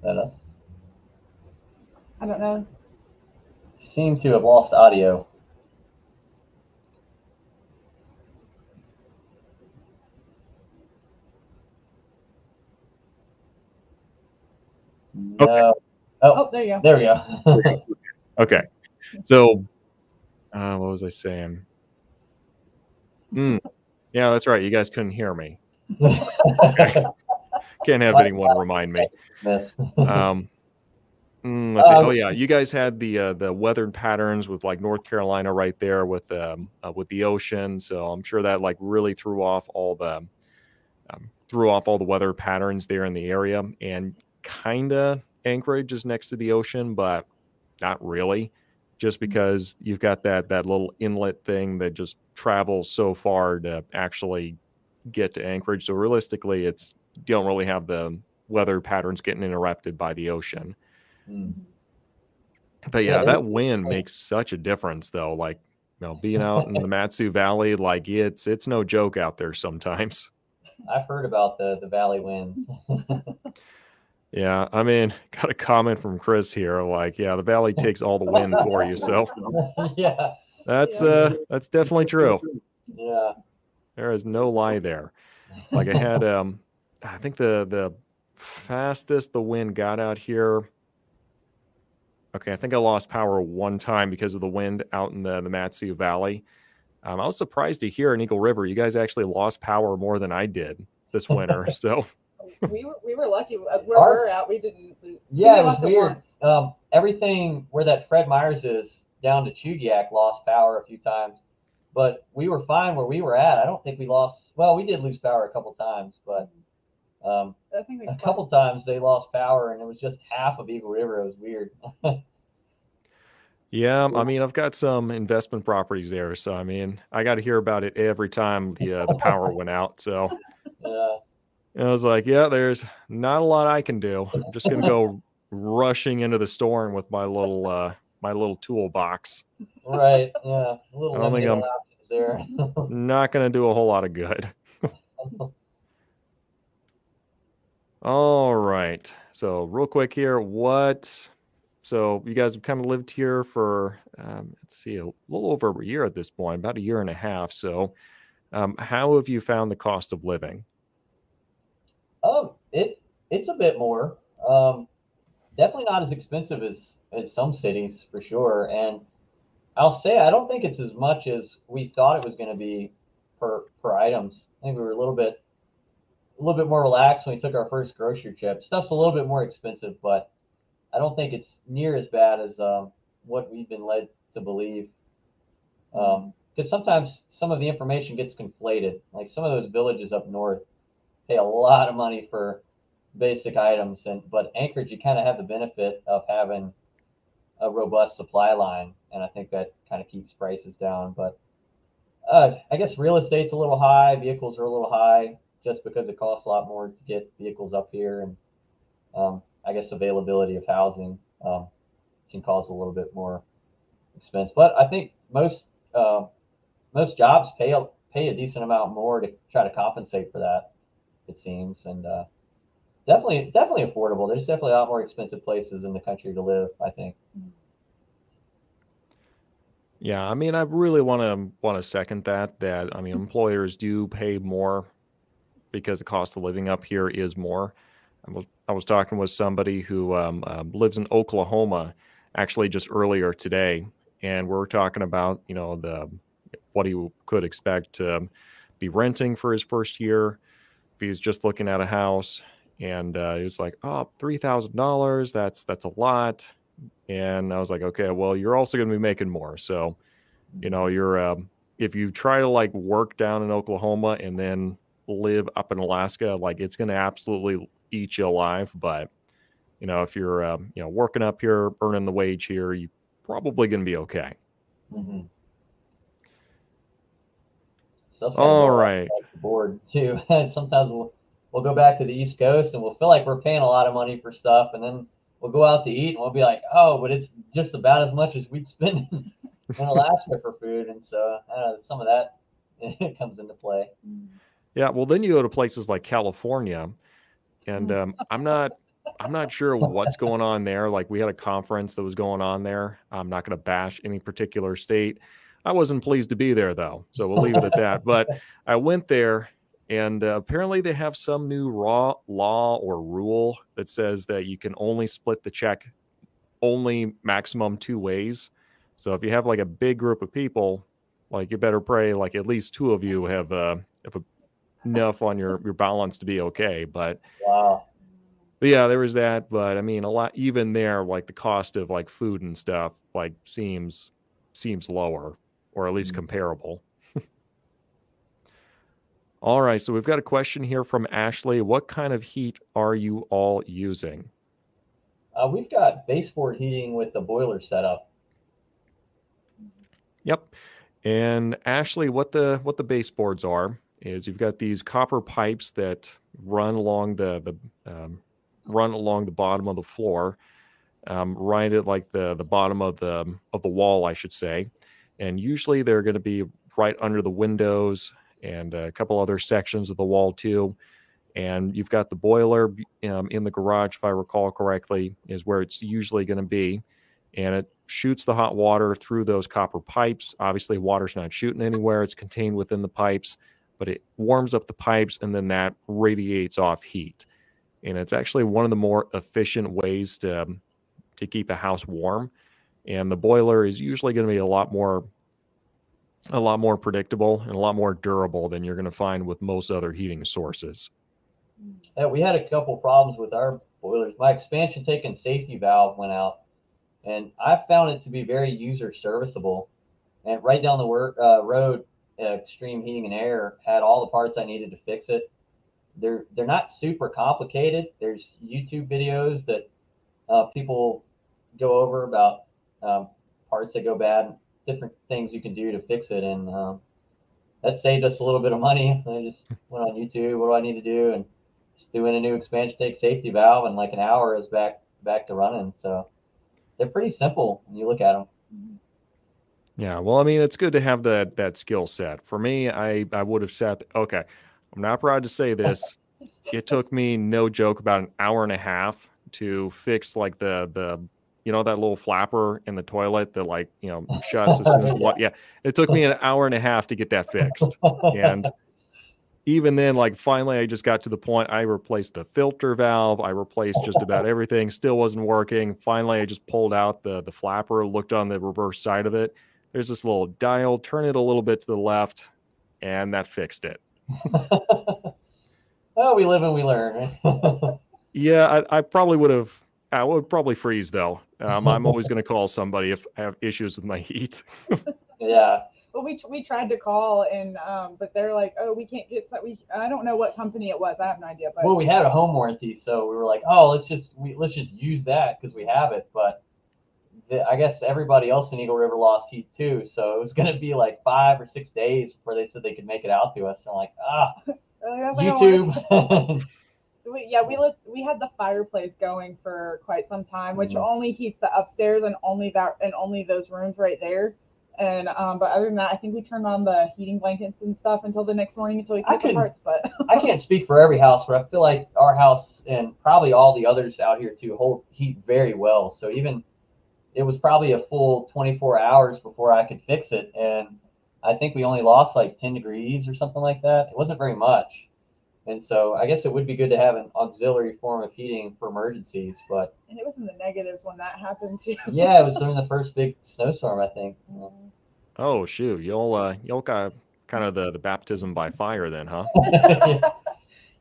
That us? I don't know. Seems to have lost audio. No. Okay. Oh, there you go. there we go. Okay. So, uh, what was I saying? Hmm. Yeah, that's right. You guys couldn't hear me. Can't have anyone remind me. Miss. Um, mm, let's see. Um, Oh yeah, you guys had the uh, the weathered patterns with like North Carolina right there with um, uh, with the ocean. So I'm sure that like really threw off all the um, threw off all the weather patterns there in the area. And kinda Anchorage is next to the ocean, but not really. Just because you've got that that little inlet thing that just travels so far to actually get to Anchorage. So realistically, it's you don't really have the weather patterns getting interrupted by the ocean. Mm. But Yeah, yeah, that wind makes such a difference though. Like, you know, being out in the Mat-Su Valley, like it's it's no joke out there sometimes. I've heard about the the valley winds. Yeah, I mean, got a comment from Chris here, like, yeah, the valley takes all the wind for you. So yeah, that's Yeah. uh that's definitely true. yeah. There is no lie there. Like I had um I think the the fastest the wind got out here. Okay, I think I lost power one time because of the wind out in the, the Mat-Su Valley. Um, I was surprised to hear in Eagle River, you guys actually lost power more than I did this winter. so We were we were lucky uh, where Our- we're at. We didn't. we Yeah, only it was weird. Um, everything where that Fred Meyers is down to Chugiak lost power a few times, but we were fine where we were at. I don't think we lost. Well, we did lose power a couple times, but um, I think a couple times they lost power, and it was just half of Eagle River. It was weird. yeah, I mean, I've got some investment properties there. So I mean, I got to hear about it every time the uh, the power went out. So Yeah, And I was like, yeah, there's not a lot I can do. I'm just gonna go rushing into the storm with my little uh my little toolbox. right. Yeah, a little I don't think I'm- there. Not gonna do a whole lot of good. All right. So real quick here, what so you guys have kind of lived here for um, let's see, a little over a year at this point, about a year and a half. So um, how have you found the cost of living? Oh, it it's a bit more. Um, definitely not as expensive as as some cities for sure. And I'll say I don't think it's as much as we thought it was going to be per per items. I think we were a little bit a little bit more relaxed when we took our first grocery trip. Stuff's a little bit more expensive, but I don't think it's near as bad as um, what we've been led to believe. Because sometimes some of the information gets conflated. Like some of those villages up north pay a lot of money for basic items and but Anchorage you kind of have the benefit of having a robust supply line and I think that kind of keeps prices down but uh, I guess real estate's a little high vehicles are a little high just because it costs a lot more to get vehicles up here and um, I guess availability of housing um, can cause a little bit more expense but I think most uh, most jobs pay a, pay a decent amount more to try to compensate for that it seems, and uh, definitely definitely affordable. There's definitely a lot more expensive places in the country to live. I think. Yeah, I mean, I really want to want to second that. That I mean, employers do pay more because the cost of living up here is more. I was I was talking with somebody who um, uh, lives in Oklahoma, actually just earlier today, and we are talking about you know the what he could expect to be renting for his first year he's just looking at a house, and uh, he was like, "Oh, three thousand dollars. That's that's a lot." And I was like, okay, well, you're also going to be making more. So, you know, you're, um, if you try to like work down in Oklahoma and then live up in Alaska, like it's going to absolutely eat you alive. But, you know, if you're, um, you know, working up here, earning the wage here, you're probably going to be okay. Mm-hmm. Stuff's All kinda right. across the board too. And sometimes we'll we'll go back to the East Coast and we'll feel like we're paying a lot of money for stuff, and then we'll go out to eat and we'll be like, oh, but it's just about as much as we'd spend in, in Alaska for food, and so I don't know, some of that comes into play. Yeah. Well, then you go to places like California, and um, I'm not. I'm not sure what's going on there. Like we had a conference that was going on there. I'm not going to bash any particular state. I wasn't pleased to be there though, so we'll leave it at that. But I went there, and uh, apparently they have some new raw law or rule that says that you can only split the check only maximum two ways. So if you have like a big group of people, like you better pray like at least two of you have uh have enough on your your balance to be okay. But wow. But yeah, there was that. But I mean, a lot even there, like the cost of like food and stuff, like seems seems lower or at least mm-hmm. comparable. all right, so we've got a question here from Ashley. What kind of heat are you all using? Uh, we've got baseboard heating with the boiler setup. Yep. And Ashley, what the what the baseboards are is you've got these copper pipes that run along the the um, run along the bottom of the floor, um, right at like the the bottom of the of the wall, I should say. And usually they're going to be right under the windows and a couple other sections of the wall too. And you've got the boiler um, in the garage, if I recall correctly, is where it's usually going to be. And it shoots the hot water through those copper pipes. Obviously, water's not shooting anywhere, it's contained within the pipes, but it warms up the pipes and then that radiates off heat and it's actually one of the more efficient ways to um, to keep a house warm. And the boiler is usually going to be a lot more a lot more predictable and a lot more durable than you're going to find with most other heating sources. Yeah, we had a couple problems with our boilers. My expansion tank and safety valve went out, and I found it to be very user serviceable. And right down the work, uh, road, uh, Extreme Heating and Air had all the parts I needed to fix it they're they're not super complicated. There's YouTube videos that uh, people go over about um, parts that go bad, different things you can do to fix it, and um, that saved us a little bit of money. So I just went on YouTube. What do I need to do? And just doing a new expansion tank safety valve, and like an hour is back back to running. So they're pretty simple when you look at them. Yeah, well, I mean, it's good to have that that skill set. For me, I I would have said, okay, I'm not proud to say this. it took me no joke about an hour and a half to fix like the the you know that little flapper in the toilet that like you know shuts as soon as the water. Yeah, it took me an hour and a half to get that fixed, and even then, like finally, I just got to the point. I replaced the filter valve. I replaced just about everything. Still wasn't working. Finally, I just pulled out the the flapper, looked on the reverse side of it. There's this little dial. Turn it a little bit to the left, and that fixed it. oh, we live and we learn. yeah, I, I, probably would have. I would probably freeze though. Um, I'm always going to call somebody if I have issues with my heat. yeah. Well, we we tried to call and um, but they're like, oh, we can't get. We I don't know what company it was. I have no idea. But well, we had a home warranty, so we were like, oh, let's just we let's just use that because we have it. But I guess everybody else in Eagle River lost heat too. So it was going to be like five or six days before they said they could make it out to us. So I'm like, ah, YouTube. we, yeah, we lived, we had the fireplace going for quite some time, which mm-hmm. only heats the upstairs and only that and only those rooms right there. And um, but other than that, I think we turned on the heating blankets and stuff until the next morning until we could the parts. But I can't speak for every house, but I feel like our house and probably all the others out here too hold heat very well. So even it was probably a full 24 hours before I could fix it. And I think we only lost like 10 degrees or something like that. It wasn't very much. And so I guess it would be good to have an auxiliary form of heating for emergencies, but and it was in the negatives when that happened too. yeah, it was during the first big snowstorm, I think. Oh shoot, y'all uh y'all got kind of the the baptism by fire then, huh? it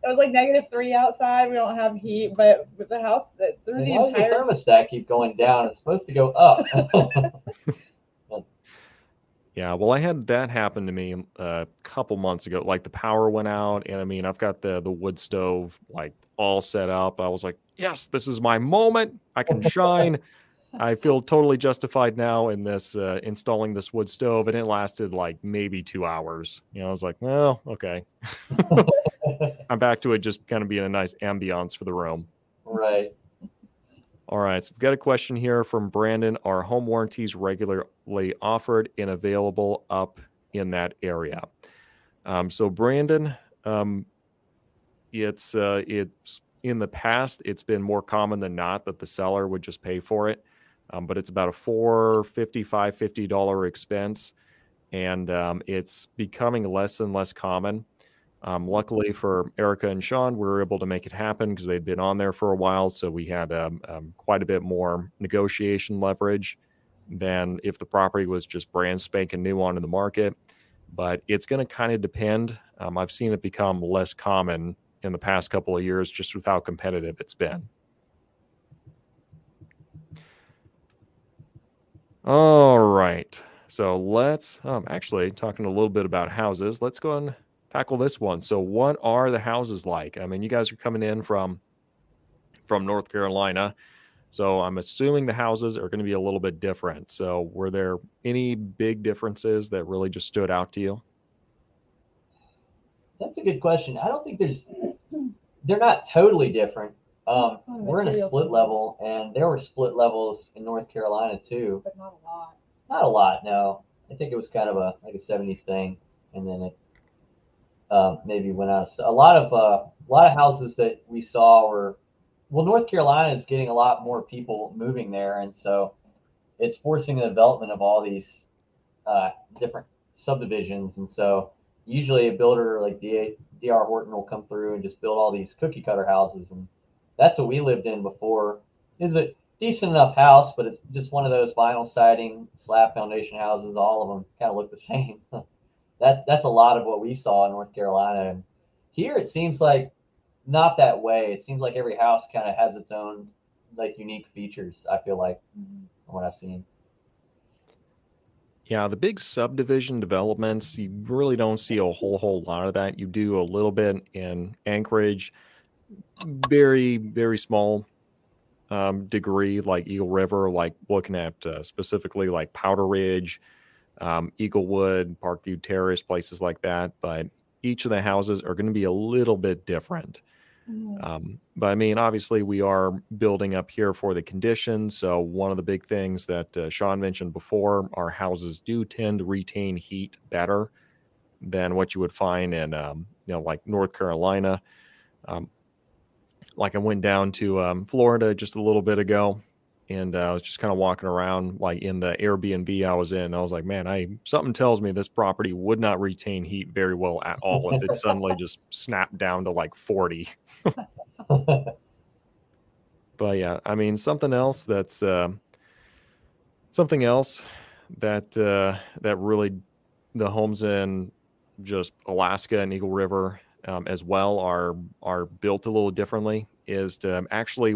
was like negative three outside. We don't have heat, but with the house that through and the entire the thermostat keep going down. It's supposed to go up. Yeah, well, I had that happen to me a couple months ago. Like the power went out, and I mean, I've got the the wood stove like all set up. I was like, yes, this is my moment. I can shine. I feel totally justified now in this uh, installing this wood stove, and it lasted like maybe two hours. You know, I was like, well, okay. I'm back to it just kind of being a nice ambiance for the room. Right. All right. So we've got a question here from Brandon. Are home warranties regularly offered and available up in that area? Um, so Brandon, um, it's uh, it's in the past it's been more common than not that the seller would just pay for it, um, but it's about a four fifty five fifty dollar expense, and um, it's becoming less and less common Um, luckily for Erica and Sean, we were able to make it happen because they'd been on there for a while. So we had um, um, quite a bit more negotiation leverage than if the property was just brand spanking new onto the market. But it's going to kind of depend. Um, I've seen it become less common in the past couple of years just with how competitive it's been. All right. So let's um, actually talking a little bit about houses. Let's go and tackle this one. So, what are the houses like? I mean, you guys are coming in from from North Carolina, so I'm assuming the houses are going to be a little bit different. So, were there any big differences that really just stood out to you? That's a good question. I don't think there's. They're not totally different. Um, we're in a split level, and there were split levels in North Carolina too. But not a lot. Not a lot, no. I think it was kind of a like a '70s thing, and then it uh, maybe went out. A lot of uh, a lot of houses that we saw were well, North Carolina is getting a lot more people moving there, and so it's forcing the development of all these uh, different subdivisions. And so usually a builder like D.R. Horton will come through and just build all these cookie cutter houses, and that's what we lived in before. Is a decent enough house, but it's just one of those vinyl siding slab foundation houses. All of them kind of look the same. That that's a lot of what we saw in North Carolina. And here it seems like not that way. It seems like every house kind of has its own like unique features. I feel like mm-hmm. what I've seen. Yeah, the big subdivision developments, you really don't see a whole whole lot of that. You do a little bit in Anchorage, very very small um, degree, like Eagle River, like looking at uh, specifically like Powder Ridge, um, Eaglewood, Parkview Terrace, places like that. But each of the houses are going to be a little bit different. Mm-hmm. Um, but I mean, obviously, we are building up here for the conditions. So, one of the big things that uh, Sean mentioned before, our houses do tend to retain heat better than what you would find in, um, you know, like North Carolina. Um, like I went down to um, Florida just a little bit ago, and uh, I was just kind of walking around like in the Airbnb I was in. I was like, man, I something tells me this property would not retain heat very well at all if it suddenly just snapped down to like 40. but yeah, I mean something else that's uh, something else that uh, that really the homes in just Alaska and Eagle River um, as well are are built a little differently is to actually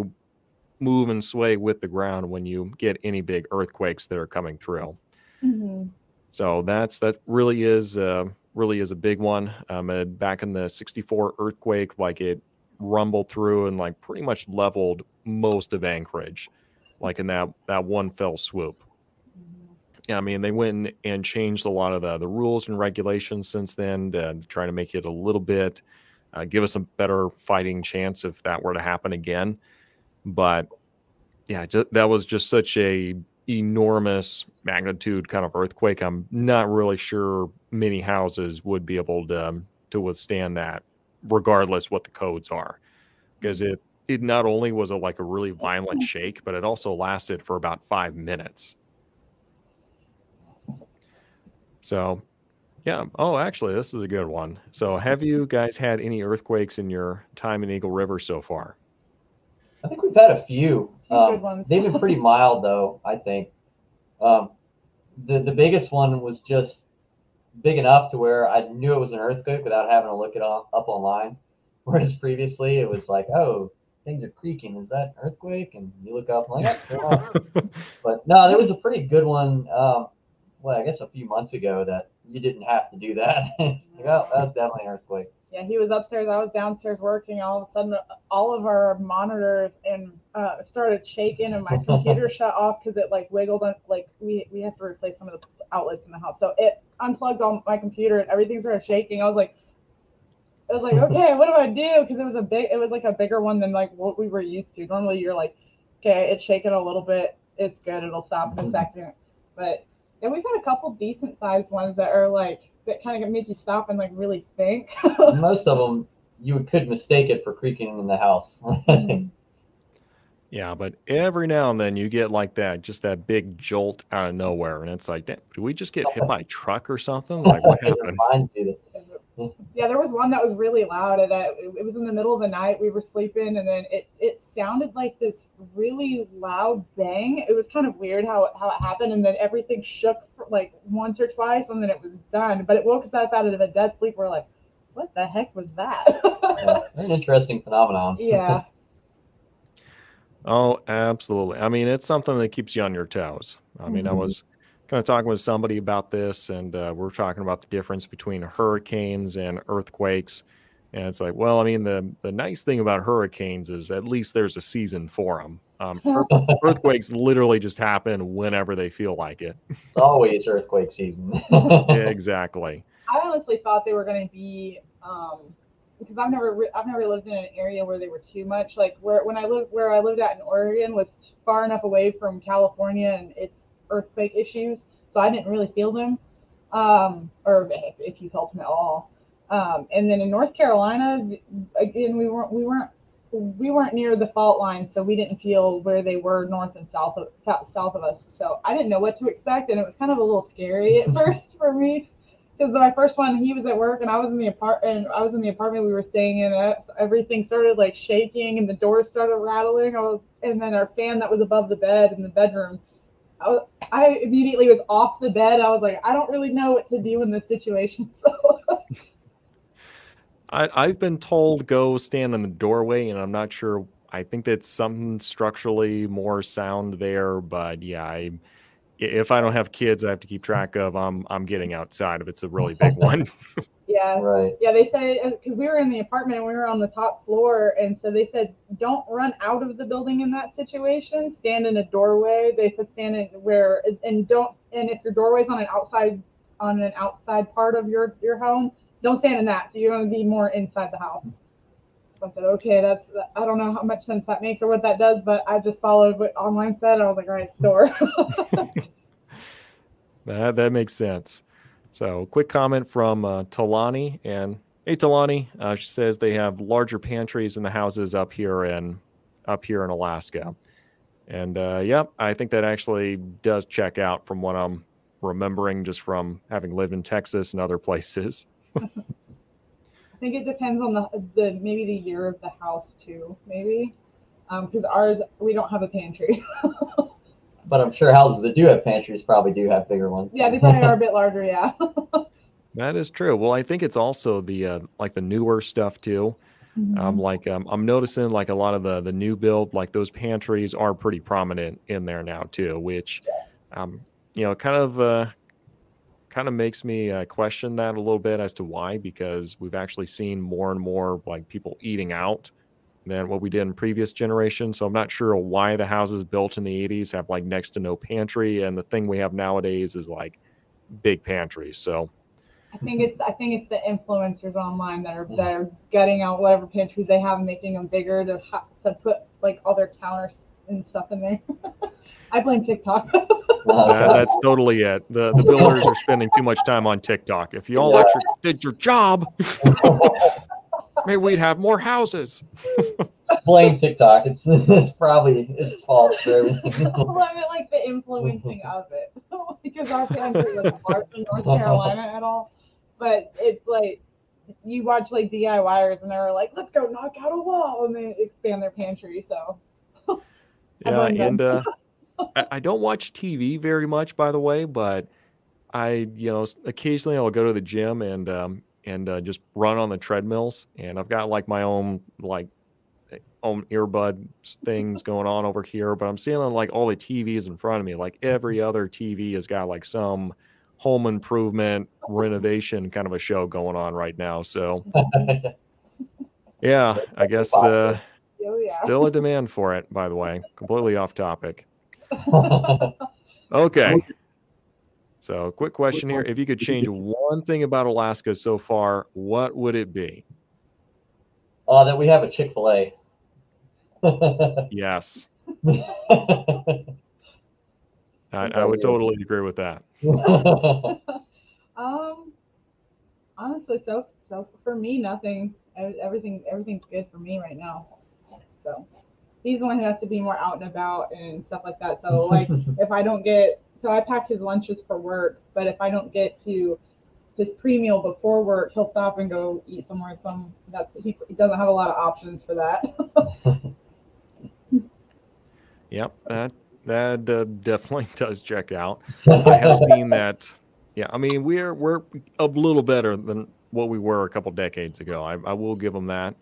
move and sway with the ground when you get any big earthquakes that are coming through. Mm-hmm. So that's that really is uh, really is a big one. Um, back in the '64 earthquake, like it rumbled through and like pretty much leveled most of Anchorage, like in that that one fell swoop. Yeah, I mean they went and changed a lot of the the rules and regulations since then to try to make it a little bit uh, give us a better fighting chance if that were to happen again. But yeah, just, that was just such a enormous magnitude kind of earthquake. I'm not really sure many houses would be able to um, to withstand that, regardless what the codes are, because it it not only was a like a really violent shake, but it also lasted for about five minutes. So, yeah. Oh, actually, this is a good one. So, have you guys had any earthquakes in your time in Eagle River so far? I think we've had a few. Um, they've been pretty mild though. I think um, the the biggest one was just big enough to where I knew it was an earthquake without having to look it up, up online. Whereas previously it was like, oh, things are creaking. Is that an earthquake? And you look up, like, yeah, but no, there was a pretty good one. Um, well, I guess a few months ago that you didn't have to do that. like, oh, that was definitely an earthquake yeah, he was upstairs. I was downstairs working. All of a sudden, all of our monitors and uh, started shaking, and my computer shut off because it like wiggled. On, like we we have to replace some of the outlets in the house, so it unplugged all my computer and everything started shaking. I was like, I was like, okay, what do I do? Because it was a big, it was like a bigger one than like what we were used to. Normally, you're like, okay, it's shaking a little bit. It's good. It'll stop in a second. But then we've had a couple decent sized ones that are like that kind of made you stop and like really think. Most of them, you could mistake it for creaking in the house. Mm-hmm. yeah, but every now and then you get like that, just that big jolt out of nowhere, and it's like, did we just get hit by a truck or something? Like what happened? Yeah, there was one that was really loud. and That it was in the middle of the night. We were sleeping, and then it it sounded like this really loud bang. It was kind of weird how it, how it happened, and then everything shook for like once or twice, and then it was done. But it woke us up out of a dead sleep. We're like, what the heck was that? Yeah, an interesting phenomenon. yeah, Oh, absolutely. I mean, it's something that keeps you on your toes. I mean, I Mhm. was kind of talking with somebody about this, and uh, we're talking about the difference between hurricanes and earthquakes. And it's like, well, I mean, the the nice thing about hurricanes is at least there's a season for them. Um, earthquakes literally just happen whenever they feel like it. It's always earthquake season. Yeah, exactly. I honestly thought they were going to be um, because I've never re- I've never lived in an area where they were too much. Like where when I lived where I lived at in Oregon was far enough away from California and its earthquake issues, so I didn't really feel them, um, or if, if you felt them at all. Um, and then in North Carolina, again we weren't we weren't we weren't near the fault line, so we didn't feel where they were north and south of south of us. So I didn't know what to expect, and it was kind of a little scary at first for me because my first one, he was at work and I was in the apartment. I was in the apartment we were staying in. so everything started like shaking and the doors started rattling. I was, and then our fan that was above the bed in the bedroom. I, I immediately was off the bed. I was like, I don't really know what to do in this situation. So I, I've been told go stand in the doorway, and I'm not sure. I think that's something structurally more sound there, but yeah, I, if I don't have kids, I have to keep track of. I'm I'm getting outside if it's a really big one. yeah, right. yeah. They said uh, because we were in the apartment, we were on the top floor, and so they said don't run out of the building in that situation. Stand in a doorway. They said stand in where and don't and if your doorway's on an outside on an outside part of your your home, don't stand in that. So you're going to be more inside the house. I said, okay, that's I don't know how much sense that makes or what that does, but I just followed what online said. I was like, all right, store. that that makes sense. So, quick comment from uh, Talani, and hey, Talani, uh, she says they have larger pantries in the houses up here in up here in Alaska, and uh, yep, I think that actually does check out from what I'm remembering just from having lived in Texas and other places. I think it depends on the the maybe the year of the house too, maybe. Um, because ours, we don't have a pantry. But I'm sure houses that do have pantries probably do have bigger ones. yeah, they probably are a bit larger. Yeah. That is true. Well, I think it's also the uh, like the newer stuff too. Mm-hmm. Um, like um, I'm noticing like a lot of the the new build, like those pantries are pretty prominent in there now too, which um, you know kind of uh, kind of makes me uh, question that a little bit as to why, because we've actually seen more and more like people eating out than what we did in previous generations. So I'm not sure why the houses built in the 80s have like next to no pantry, and the thing we have nowadays is like big pantries. So I think it's I think it's the influencers online that are that are gutting out whatever pantries they have and making them bigger to ha- to put like all their counters and stuff in there. I blame TikTok. That, that's totally it. The the builders are spending too much time on TikTok. If you all actually did your job, maybe we'd have more houses. Blame TikTok. It's it's probably its fault for everything. well, I meant like the influencing of it because our pantry was large in North Carolina at all. But it's like you watch like DIYers and they're like, let's go knock out a wall and they expand their pantry. So Yeah, blame them. and uh, I, I don't watch TV very much, by the way, but I, you know, occasionally I'll go to the gym and um, and uh, just run on the treadmills, and I've got like my own like eh, own earbud things going on over here, but I'm seeing like all the TVs in front of me, like every other TV has got like some home improvement renovation kind of a show going on right now. So yeah, I guess uh, oh yeah. still a demand for it. By the way, completely off topic. Okay. So, quick question here. If you could change one thing about Alaska so far, what would it be? Oh, that we have a Chick Fil A. Yes. I, I would totally agree with that. Um, honestly, so so for me, nothing. Everything everything's good for me right now. So he's the one who has to be more out and about and stuff like that. So like if I don't get so I pack his lunches for work, but if I don't get to his pre meal before work, he'll stop and go eat somewhere. Some that's he, he doesn't have a lot of options for that. Yep, that that uh, definitely does check out. I have seen that. Yeah, I mean we're we're a little better than what we were a couple decades ago. I, I will give them that,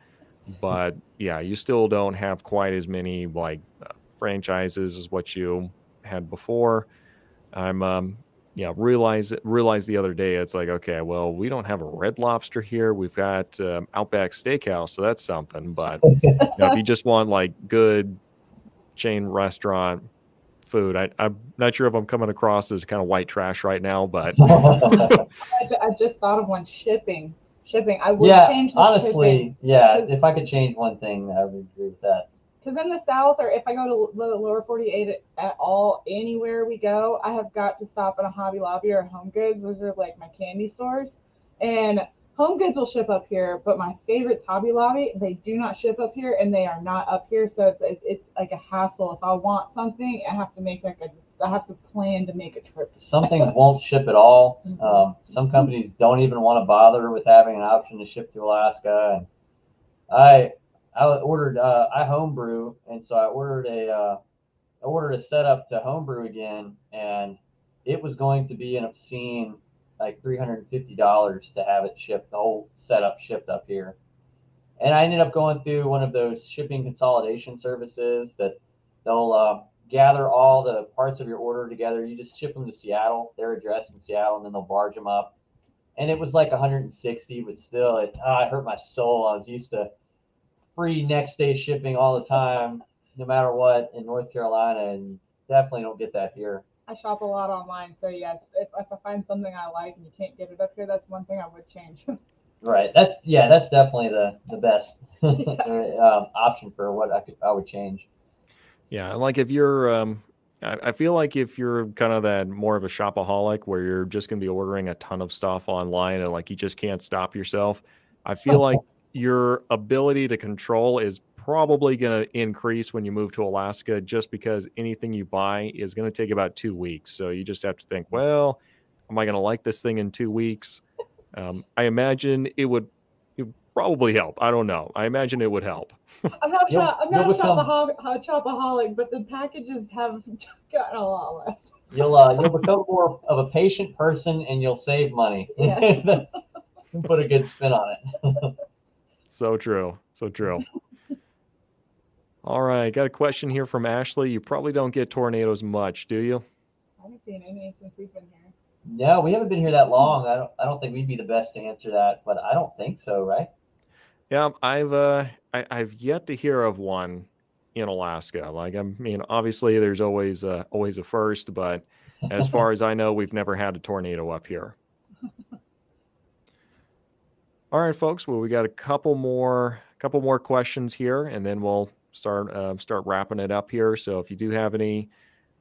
but yeah, you still don't have quite as many like uh, franchises as what you had before. I'm um yeah realize realize the other day it's like okay well we don't have a red lobster here we've got um, outback steakhouse so that's something but you know, if you just want like good chain restaurant food I, i'm not sure if i'm coming across as kind of white trash right now but I just thought of one shipping. Shipping. I would yeah, change the honestly, yeah. If I could change one thing, I would agree with that. Because in the South, or if I go to the lower 48 at, all, anywhere we go, I have got to stop at a Hobby Lobby or Home Goods. Those are like my candy stores. And Home Goods will ship up here, but my favorite's Hobby Lobby. They do not ship up here, and they are not up here, so it's it's, it's like a hassle. If I want something, I have to make like a I have to plan to make a trip. Some things won't ship at all. Mhm. Um, some companies don't even want to bother with having an option to ship to Alaska. And I I ordered uh, I homebrew, and so I ordered a uh, I ordered a setup to homebrew again, and it was going to be an obscene like three hundred and fifty dollars to have it shipped, the whole setup shipped up here. And I ended up going through one of those shipping consolidation services that they'll uh, gather all the parts of your order together. You just ship them to Seattle, their address in Seattle, and then they'll barge them up. And it was like 160, but still, it, it hurt my soul. I was used to free next day shipping all the time, no matter what, in North Carolina, and definitely don't get that here. I shop a lot online, so yes, if, if I find something I like and you can't get it up here, that's one thing I would change. Right. That's yeah. That's definitely the the best um, option for what I could I would change. Yeah, like if you're, um, I, I feel like if you're kind of that more of a shopaholic where you're just going to be ordering a ton of stuff online and like you just can't stop yourself, I feel like your ability to control is probably going to increase when you move to Alaska just because anything you buy is going to take about two weeks. So you just have to think, well, am I going to like this thing in two weeks? Um, I imagine it would, it would probably help. I don't know. I imagine it would help. I'm not You'll- I'm you'll not a become- shopaholic, shopaholic, but the packages have gotten a lot less. You'll uh, you'll become more of a patient person and you'll save money. Yeah. Put a good spin on it. So true. So true. All right. Got a question here from Ashley. You probably don't get tornadoes much, do you? I haven't seen any since we've been here. no, we haven't been here that long. I don't I don't think we'd be the best to answer that, but I don't think so, right? Yeah, I've uh I, I've yet to hear of one in Alaska. Like I mean, obviously there's always uh always a first, but as far as I know, we've never had a tornado up here. All right, folks. Well, we got a couple more couple more questions here, and then we'll start uh, start wrapping it up here. So if you do have any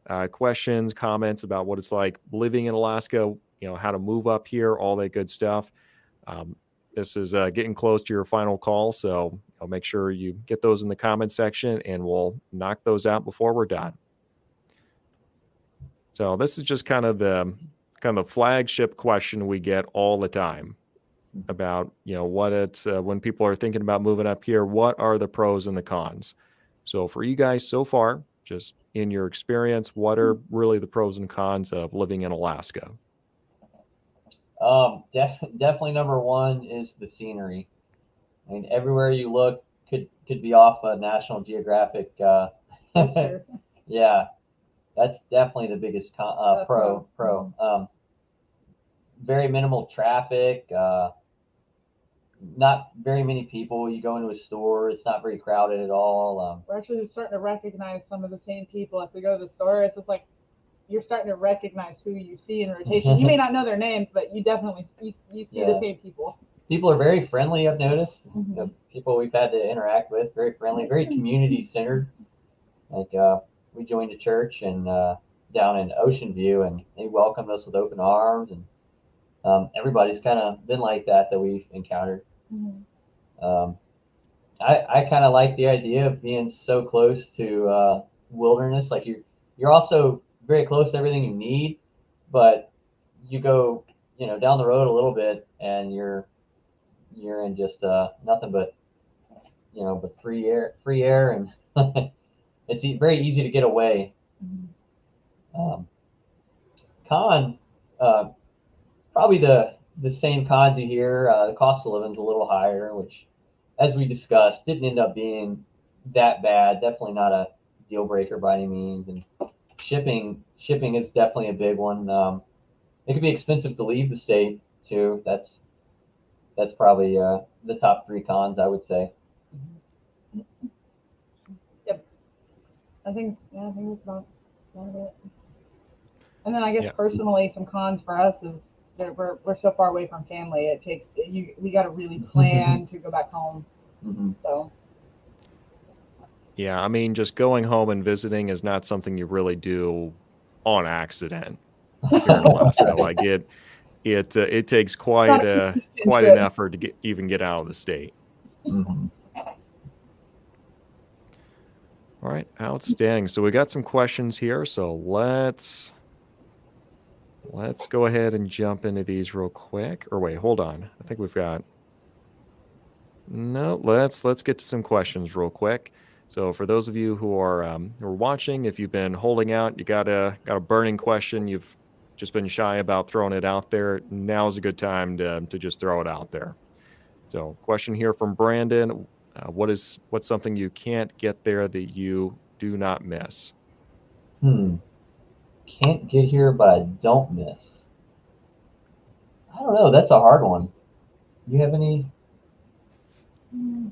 uh, questions, comments about what it's like living in Alaska, you know how to move up here, all that good stuff. Um, this is uh, getting close to your final call, so I'll make sure you get those in the comment section, and we'll knock those out before we're done. So this is just kind of the kind of flagship question we get all the time about you know what it's uh, when people are thinking about moving up here. What are the pros and the cons? So for you guys so far, just in your experience, what are really the pros and cons of living in Alaska? Um, def- definitely number one is the scenery. I mean, everywhere you look could could be off a National Geographic. Uh, yeah, that's definitely the biggest con- uh, Uh, pro. Pro. Um, very minimal traffic. Uh, not very many people. You go into a store, it's not very crowded at all. Um, We're actually starting to recognize some of the same people. If we go to the store, it's just like you're starting to recognize who you see in rotation. you may not know their names, but you definitely you, you see the same people. people are very friendly. I've noticed. Mhm. The people we've had to interact with, very friendly, very community centered. Like uh, we joined a church and uh, down in Ocean View, and they welcomed us with open arms, and um, everybody's kind of been like that that we've encountered. Um, I I kind of like the idea of being so close to uh, wilderness. Like you're you're also very close to everything you need, but you go you know down the road a little bit, and you're you're in just uh, nothing but you know but free air, free air, and it's very easy to get away. Um, con, uh, probably the the same cons you hear. Uh, the cost of living's a little higher, which, as we discussed, didn't end up being that bad. Definitely not a deal breaker by any means. And shipping shipping is definitely a big one. Um, it can be expensive to leave the state too. That's that's probably uh, the top three cons I would say. Yep. I think yeah, I think that's about, about it. And then I guess Yeah. personally, some cons for us is that we're we're so far away from family. It takes you we got to really plan to go back home. hmm So Yeah, I mean, just going home and visiting is not something you really do on accident like it, it uh, it takes quite a keep quite an effort to get even get out of the state. hmm All right, outstanding. So we got some questions here. So let's let's go ahead and jump into these real quick. Or wait, hold on. I think we've got no. Let's let's get to some questions real quick. So for those of you who are um, who are watching, if you've been holding out, you got a got a burning question, you've just been shy about throwing it out there. Now's a good time to to just throw it out there. So question here from Brandon. Uh, what is what's something you can't get there that you do not miss? Hmm. Can't get here, but I don't miss. I don't know. That's a hard one. You have any? mm,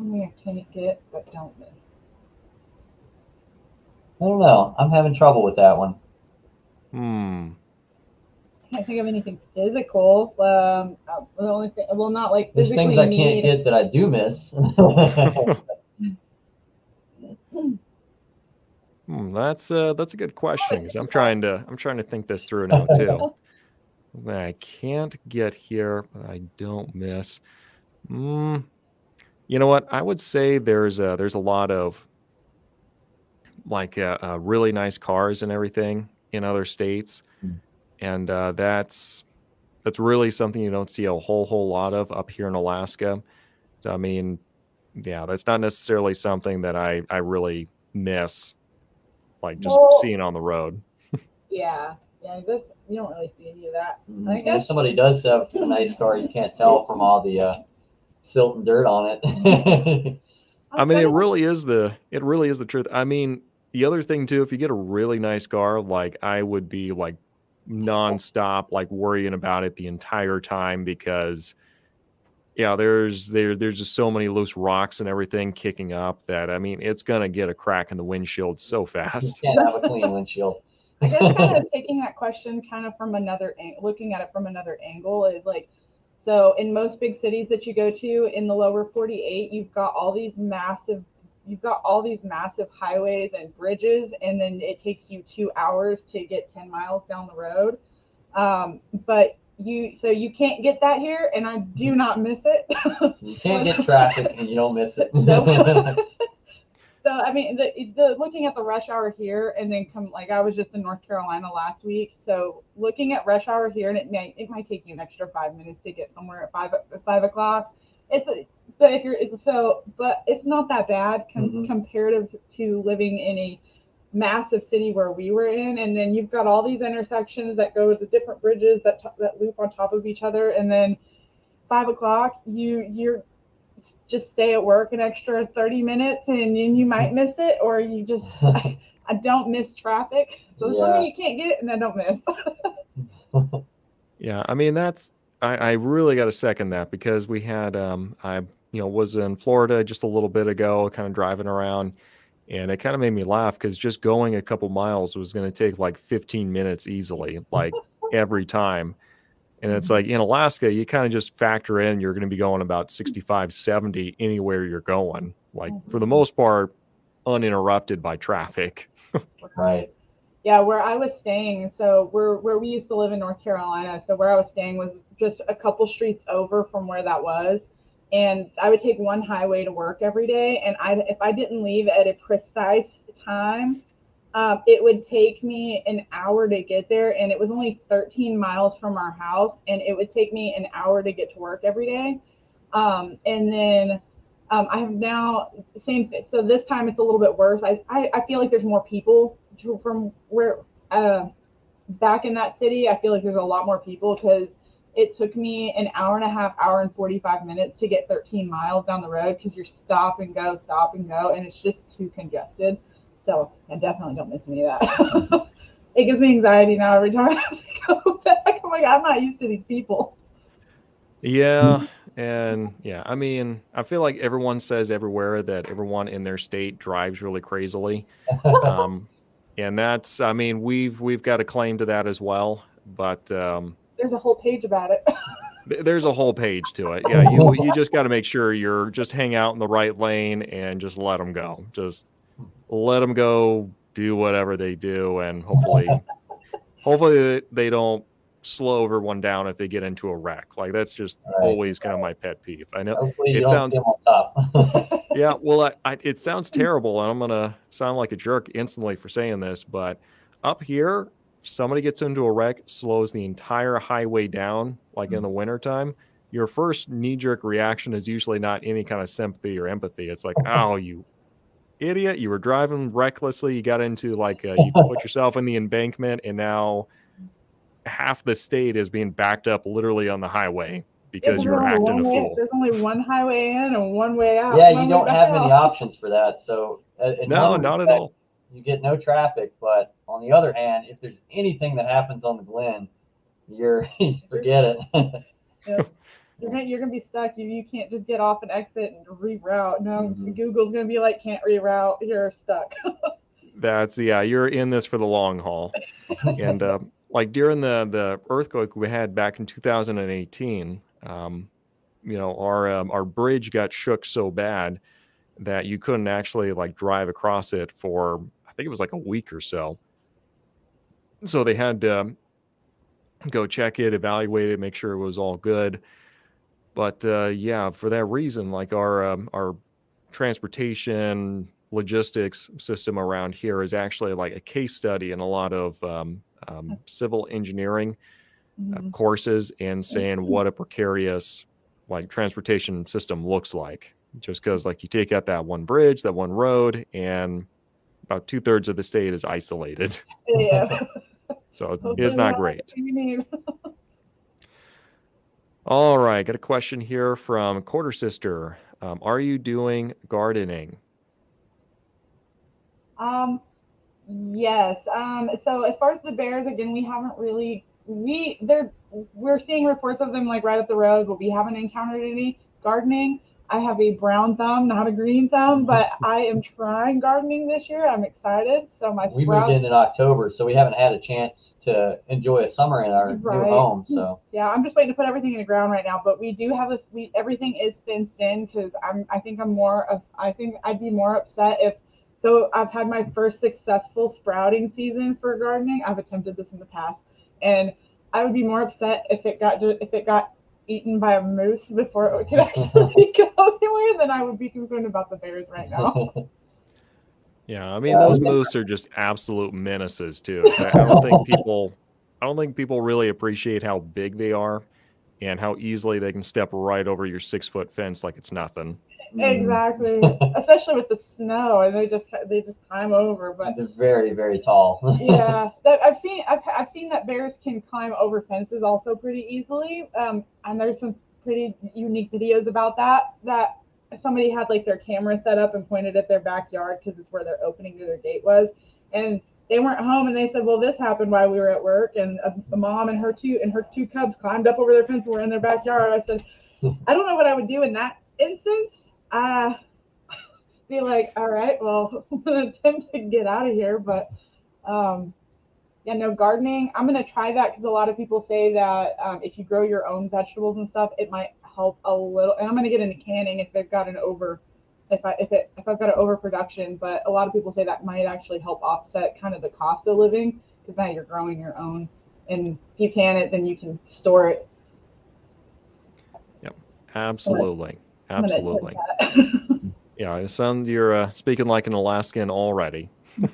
something I can't get but don't miss. I don't know. I'm having trouble with that one. Hmm. I can't think of anything physical. Um, the only thing, well, not like There's things I need. can't get that I do miss. Hmm, that's uh that's a good question because I'm trying to I'm trying to think this through now too. that I can't get here, but I don't miss. Mm, you know what? I would say there's a, there's a lot of like uh, uh, really nice cars and everything in other states, Mm. and uh, that's that's really something you don't see a whole whole lot of up here in Alaska. So I mean, yeah, that's not necessarily something that I I really miss, like just Well- seeing on the road. Yeah, yeah, that's you don't really see any of that. I And if somebody does have a nice car, you can't tell from all the uh, silt and dirt on it. I mean, it really is the it really is the truth. I mean, the other thing too, if you get a really nice car, like I would be like nonstop, like worrying about it the entire time because yeah, there's there there's just so many loose rocks and everything kicking up that I mean it's gonna get a crack in the windshield so you fast. can't have a clean windshield. I guess kind of taking that question kind of from another ang- looking at it from another angle is like so in most big cities that you go to in the lower 48 you've got all these massive you've got all these massive highways and bridges and then it takes you two hours to get 10 miles down the road. Um, but you so you can't get that here and i do not miss it. You can't get traffic and you don't miss it. So I mean, the, the looking at the rush hour here, and then come like I was just in North Carolina last week. So looking at rush hour here, and it may it might take you an extra five minutes to get somewhere at five five o'clock. It's a, but if you're so, but it's not that bad com- Mhm. comparative to living in a massive city where we were in, and then you've got all these intersections that go to different bridges that to- that loop on top of each other, and then five o'clock you you're just stay at work an extra 30 minutes and then you might miss it or you just I, I don't miss traffic so it's Yeah. something you can't get and i don't miss Yeah, I mean that's I, I really got to second that because we had um I you know was in Florida just a little bit ago, kind of driving around, and it kind of made me laugh because just going a couple miles was going to take like 15 minutes easily, like every time. And it's mm-hmm. like in Alaska, you kind of just factor in you're going to be going about 65, 70 anywhere you're going, like for the mm-hmm. most part, uninterrupted by traffic. right. yeah where i was staying so where where we used to live in north carolina so where i was staying was just a couple streets over from where that was and i would take one highway to work every day and i if i didn't leave at a precise time um, it would take me an hour to get there, and it was only 13 miles from our house, and it would take me an hour to get to work every day. Um, and then um, I have now same. So this time it's a little bit worse. I I, I feel like there's more people to, from where uh, back in that city. I feel like there's a lot more people because it took me an hour and a half, hour and 45 minutes to get 13 miles down the road because you're stop and go, stop and go, and it's just too congested. So I definitely don't miss any of that. it gives me anxiety now every time I have to go back. I'm like, I'm not used to these people. Yeah. And yeah, I mean, I feel like everyone says everywhere that everyone in their state drives really crazily. Um, and that's, I mean, we've we've got a claim to that as well. But um, there's a whole page about it. there's a whole page to it. Yeah, you you just got to make sure you're just hang out in the right lane and just let them go. Just let them go, do whatever they do, and hopefully, hopefully they don't slow everyone down if they get into a wreck. Like that's just right. always kind of my pet peeve. I know it sounds. yeah, well, I, I, it sounds terrible, and I'm gonna sound like a jerk instantly for saying this, but up here, somebody gets into a wreck, slows the entire highway down, like mm-hmm. in the wintertime. Your first knee jerk reaction is usually not any kind of sympathy or empathy. It's like, oh, you idiot, you were driving recklessly. You got into like, uh, you put yourself in the embankment, and now half the state is being backed up literally on the highway because you're acting a fool. There's only one highway in and one way out. Yeah, you don't have out. many options for that. So uh, no, not at all. You get no traffic, but on the other hand, if there's anything that happens on the Glenn, you're forget it. yeah. You're gonna, you're gonna be stuck. You you can't just get off and exit and reroute. No, mm-hmm. Google's gonna be like, can't reroute. You're stuck. That's yeah. You're in this for the long haul, and. Uh, like during the the earthquake we had back in 2018 um, you know our um, our bridge got shook so bad that you couldn't actually like drive across it for i think it was like a week or so so they had to go check it evaluate it make sure it was all good but uh, yeah for that reason like our um, our transportation logistics system around here is actually like a case study in a lot of um, um, civil engineering uh, mm-hmm. courses and saying what a precarious like transportation system looks like. Just because like you take out that one bridge, that one road, and about two thirds of the state is isolated. Yeah. so it's not great. All right, got a question here from Quarter Sister. Um, are you doing gardening? Um, Yes. Um, so as far as the bears, again, we haven't really we they're we're seeing reports of them like right up the road, but we haven't encountered any gardening. I have a brown thumb, not a green thumb, but I am trying gardening this year. I'm excited. So my we moved in in October, so we haven't had a chance to enjoy a summer in our right. new home. So yeah, I'm just waiting to put everything in the ground right now. But we do have a we everything is fenced in because I'm I think I'm more of I think I'd be more upset if so I've had my first successful sprouting season for gardening. I've attempted this in the past, and I would be more upset if it got if it got eaten by a moose before it could actually go anywhere then I would be concerned about the bears right now. Yeah, I mean those moose are just absolute menaces too. I don't think people, I don't think people really appreciate how big they are, and how easily they can step right over your six foot fence like it's nothing. Exactly, especially with the snow, and they just they just climb over. But they're very very tall. yeah, I've seen I've, I've seen that bears can climb over fences also pretty easily. Um, and there's some pretty unique videos about that. That somebody had like their camera set up and pointed at their backyard because it's where their opening to their gate was, and they weren't home and they said, well, this happened while we were at work. And a, a, mom and her two and her two cubs climbed up over their fence and were in their backyard. I said, I don't know what I would do in that instance uh, be like, all right, well, I'm gonna attempt to get out of here, but um, yeah, no gardening. I'm gonna try that because a lot of people say that um, if you grow your own vegetables and stuff, it might help a little. And I'm gonna get into canning if they've got an over, if I if it if I've got an overproduction. But a lot of people say that might actually help offset kind of the cost of living because now you're growing your own, and if you can it, then you can store it. Yep, absolutely. Absolutely. yeah, it sounds you're uh, speaking like an Alaskan already.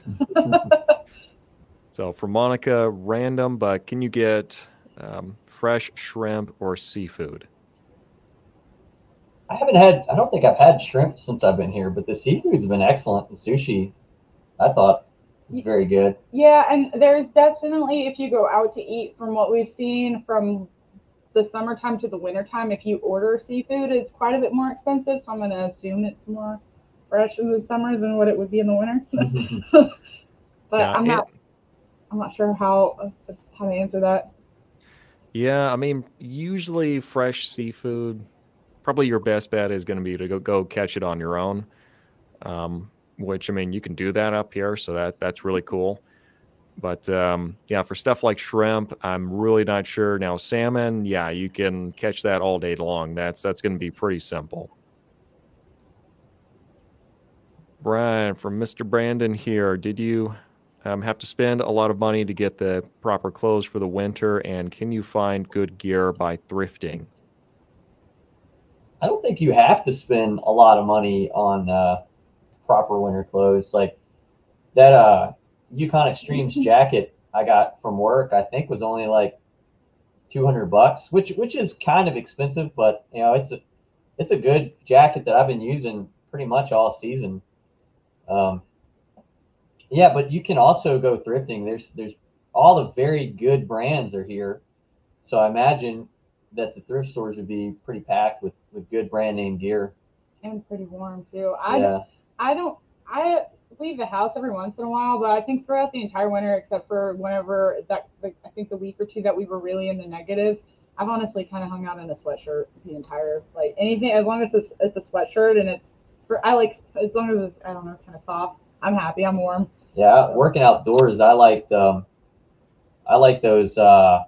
So for Monica, random, but can you get um, fresh shrimp or seafood? I haven't had. I don't think I've had shrimp since I've been here, but the seafood's been excellent. The sushi, I thought, was very good. Yeah, and there's definitely if you go out to eat, from what we've seen from the summertime to the wintertime, if you order seafood, it's quite a bit more expensive. So I'm going to assume it's more fresh in the summer than what it would be in the winter. but Yeah, I'm it- not. I'm not sure how how to answer that. Yeah, I mean, usually fresh seafood, probably your best bet is going to be to go, go catch it on your own. Um, which I mean, you can do that up here, so that that's really cool. But um, yeah, for stuff like shrimp, I'm really not sure. Now, salmon, yeah, you can catch that all day long. That's that's going to be pretty simple. Brian from Mr. Brandon here. Did you um, have to spend a lot of money to get the proper clothes for the winter? And can you find good gear by thrifting? I don't think you have to spend a lot of money on uh, proper winter clothes. Like that uh, Yukon Extremes jacket I got from work, I think was only like two hundred bucks, which which is kind of expensive, but you know it's a it's a good jacket that I've been using pretty much all season. Um, yeah, but you can also go thrifting. There's there's all the very good brands are here, so I imagine that the thrift stores would be pretty packed with with good brand name gear. And pretty warm too. I yeah. I don't I leave the house every once in a while, but I think throughout the entire winter, except for whenever that I think the week or two that we were really in the negatives, I've honestly kind of hung out in a sweatshirt the entire like anything as long as it's it's a sweatshirt and it's for I like as long as it's I don't know kind of soft. I'm happy. I'm warm. Yeah, working outdoors, I liked um, I like those uh,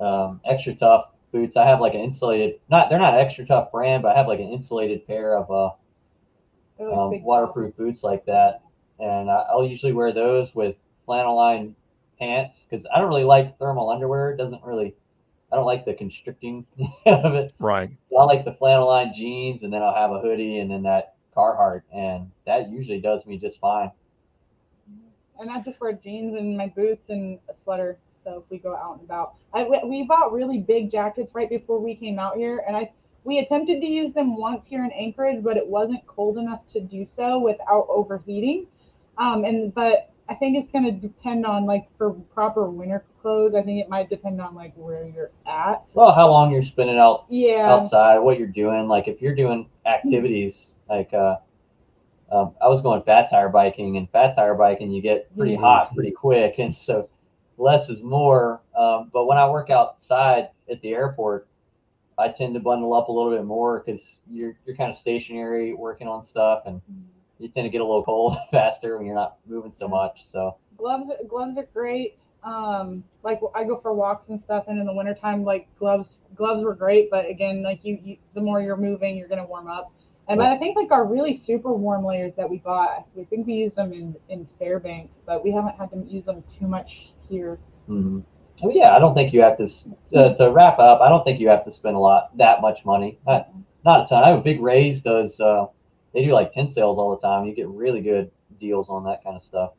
um, XtraTuf boots. I have like an insulated, not they're not XtraTuf brand, but I have like an insulated pair of uh, um, waterproof boots like that, and I, I'll usually wear those with flannel lined pants because I don't really like thermal underwear. It doesn't really, I don't like the constricting of it. Right. I like the flannel lined jeans, and then I'll have a hoodie, and then that Carhartt, and that usually does me just fine. and I just wear jeans and my boots and a sweater. So if we go out and about, I we- we bought really big jackets right before we came out here, and I we attempted to use them once here in Anchorage, but it wasn't cold enough to do so without overheating. Um, and but I think it's gonna depend on like for proper winter clothes. I think it might depend on like where you're at. Well, how long you're spending out Yeah. outside, what you're doing. Like if you're doing activities, like uh, um, I was going fat tire biking, and fat tire biking you get pretty Mhm. hot pretty quick, and so less is more. Um, but when I work outside at the airport, I tend to bundle up a little bit more because you're you're kind of stationary working on stuff, and you tend to get a little cold faster when you're not moving so much. So gloves gloves are great um like i go for walks and stuff and in the wintertime like gloves gloves were great but again like you, you the more you're moving you're going to warm up and but i think like our really super warm layers that we bought we think we used them in in fairbanks but we haven't had to use them too much here mhm. Well, yeah, I don't think you have to uh, to wrap up. I don't think you have to spend a lot that much money. Not, not a ton. I have a Big Ray's does. Uh, they do like tent sales all the time. You get really good deals on that kind of stuff.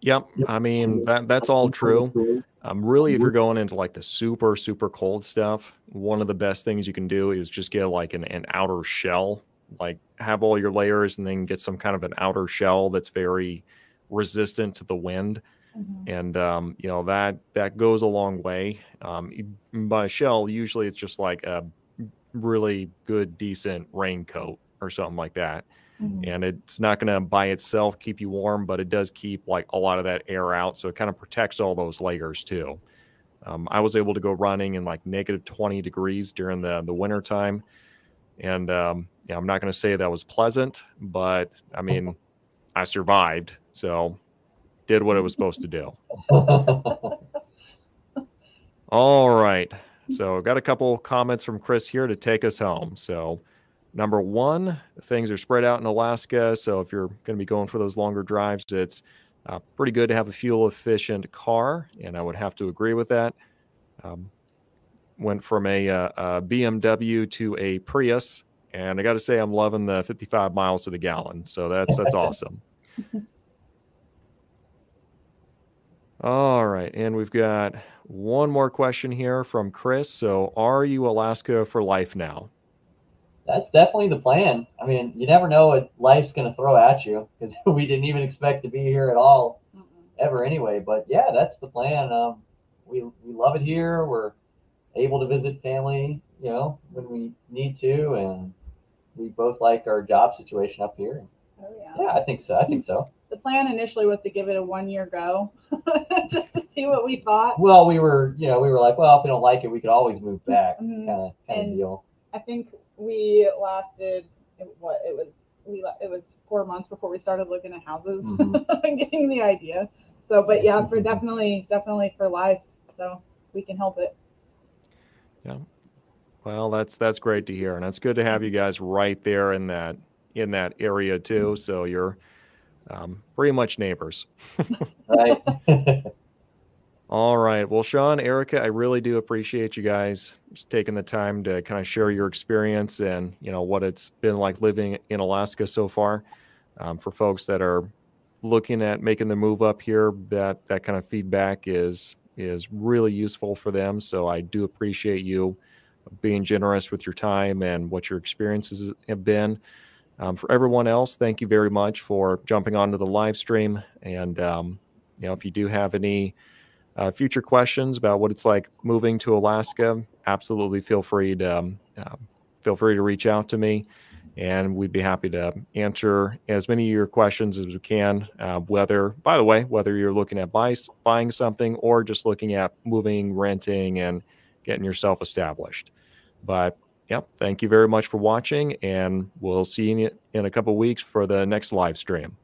Yep. I mean that that's all true. Um, really, if you're going into like the super super cold stuff, one of the best things you can do is just get like an, an outer shell. Like have all your layers and then get some kind of an outer shell that's very resistant to the wind. And um, you know that that goes a long way. Um, by shell, usually it's just like a really good, decent raincoat or something like that, Mhm. and it's not going to by itself keep you warm, but it does keep like a lot of that air out, so it kind of protects all those layers too. Um, I was able to go running in like negative 20 degrees during the the winter time, and um, yeah, I'm not going to say that was pleasant, but I mean, I survived, so did what it was supposed to do. All right. So got a couple comments from Chris here to take us home. So number one, things are spread out in Alaska. So if you're going to be going for those longer drives, it's uh, pretty good to have a fuel efficient car. And I would have to agree with that. Um, went from a, uh, a BMW to a Prius. And I got to say, I'm loving the 55 miles to the gallon. So that's that's awesome. All right. And we've got one more question here from Chris. So, are you Alaska for life now? That's definitely the plan. I mean, you never know what life's going to throw at you because we didn't even expect to be here at all Mm-mm. ever anyway. But yeah, that's the plan. Um, we, we love it here. We're able to visit family, you know, when we need to. And we both like our job situation up here. Oh, yeah. Yeah, I think so. I think so. The plan initially was to give it a one year go, just to see what we thought. Well, we were, you know, we were like, well, if we don't like it, we could always move back, Mhm. kind of, kind of And- deal. I think we lasted what it was. We la- it was four months before we started looking at houses Mhm. and getting the idea. So, but yeah, for definitely, definitely for life. So we can help it. Yeah. Well, that's that's great to hear, and it's good to have you guys right there in that in that area too. So you're um, pretty much neighbors. Right. All right. Well, Sean, Erica, I really do appreciate you guys taking the time to kind of share your experience and you know what it's been like living in Alaska so far. Um, for folks that are looking at making the move up here, that that kind of feedback is is really useful for them. So I do appreciate you being generous with your time and what your experiences have been. Um, for everyone else, thank you very much for jumping onto the live stream. And um, you know, if you do have any uh, future questions about what it's like moving to Alaska, absolutely feel free to um, uh, feel free to reach out to me, and we'd be happy to answer as many of your questions as we can. Uh, whether, by the way, whether you're looking at buy, buying something or just looking at moving, renting, and getting yourself established. But yep, thank you very much for watching, and we'll see you in a couple weeks for the next live stream.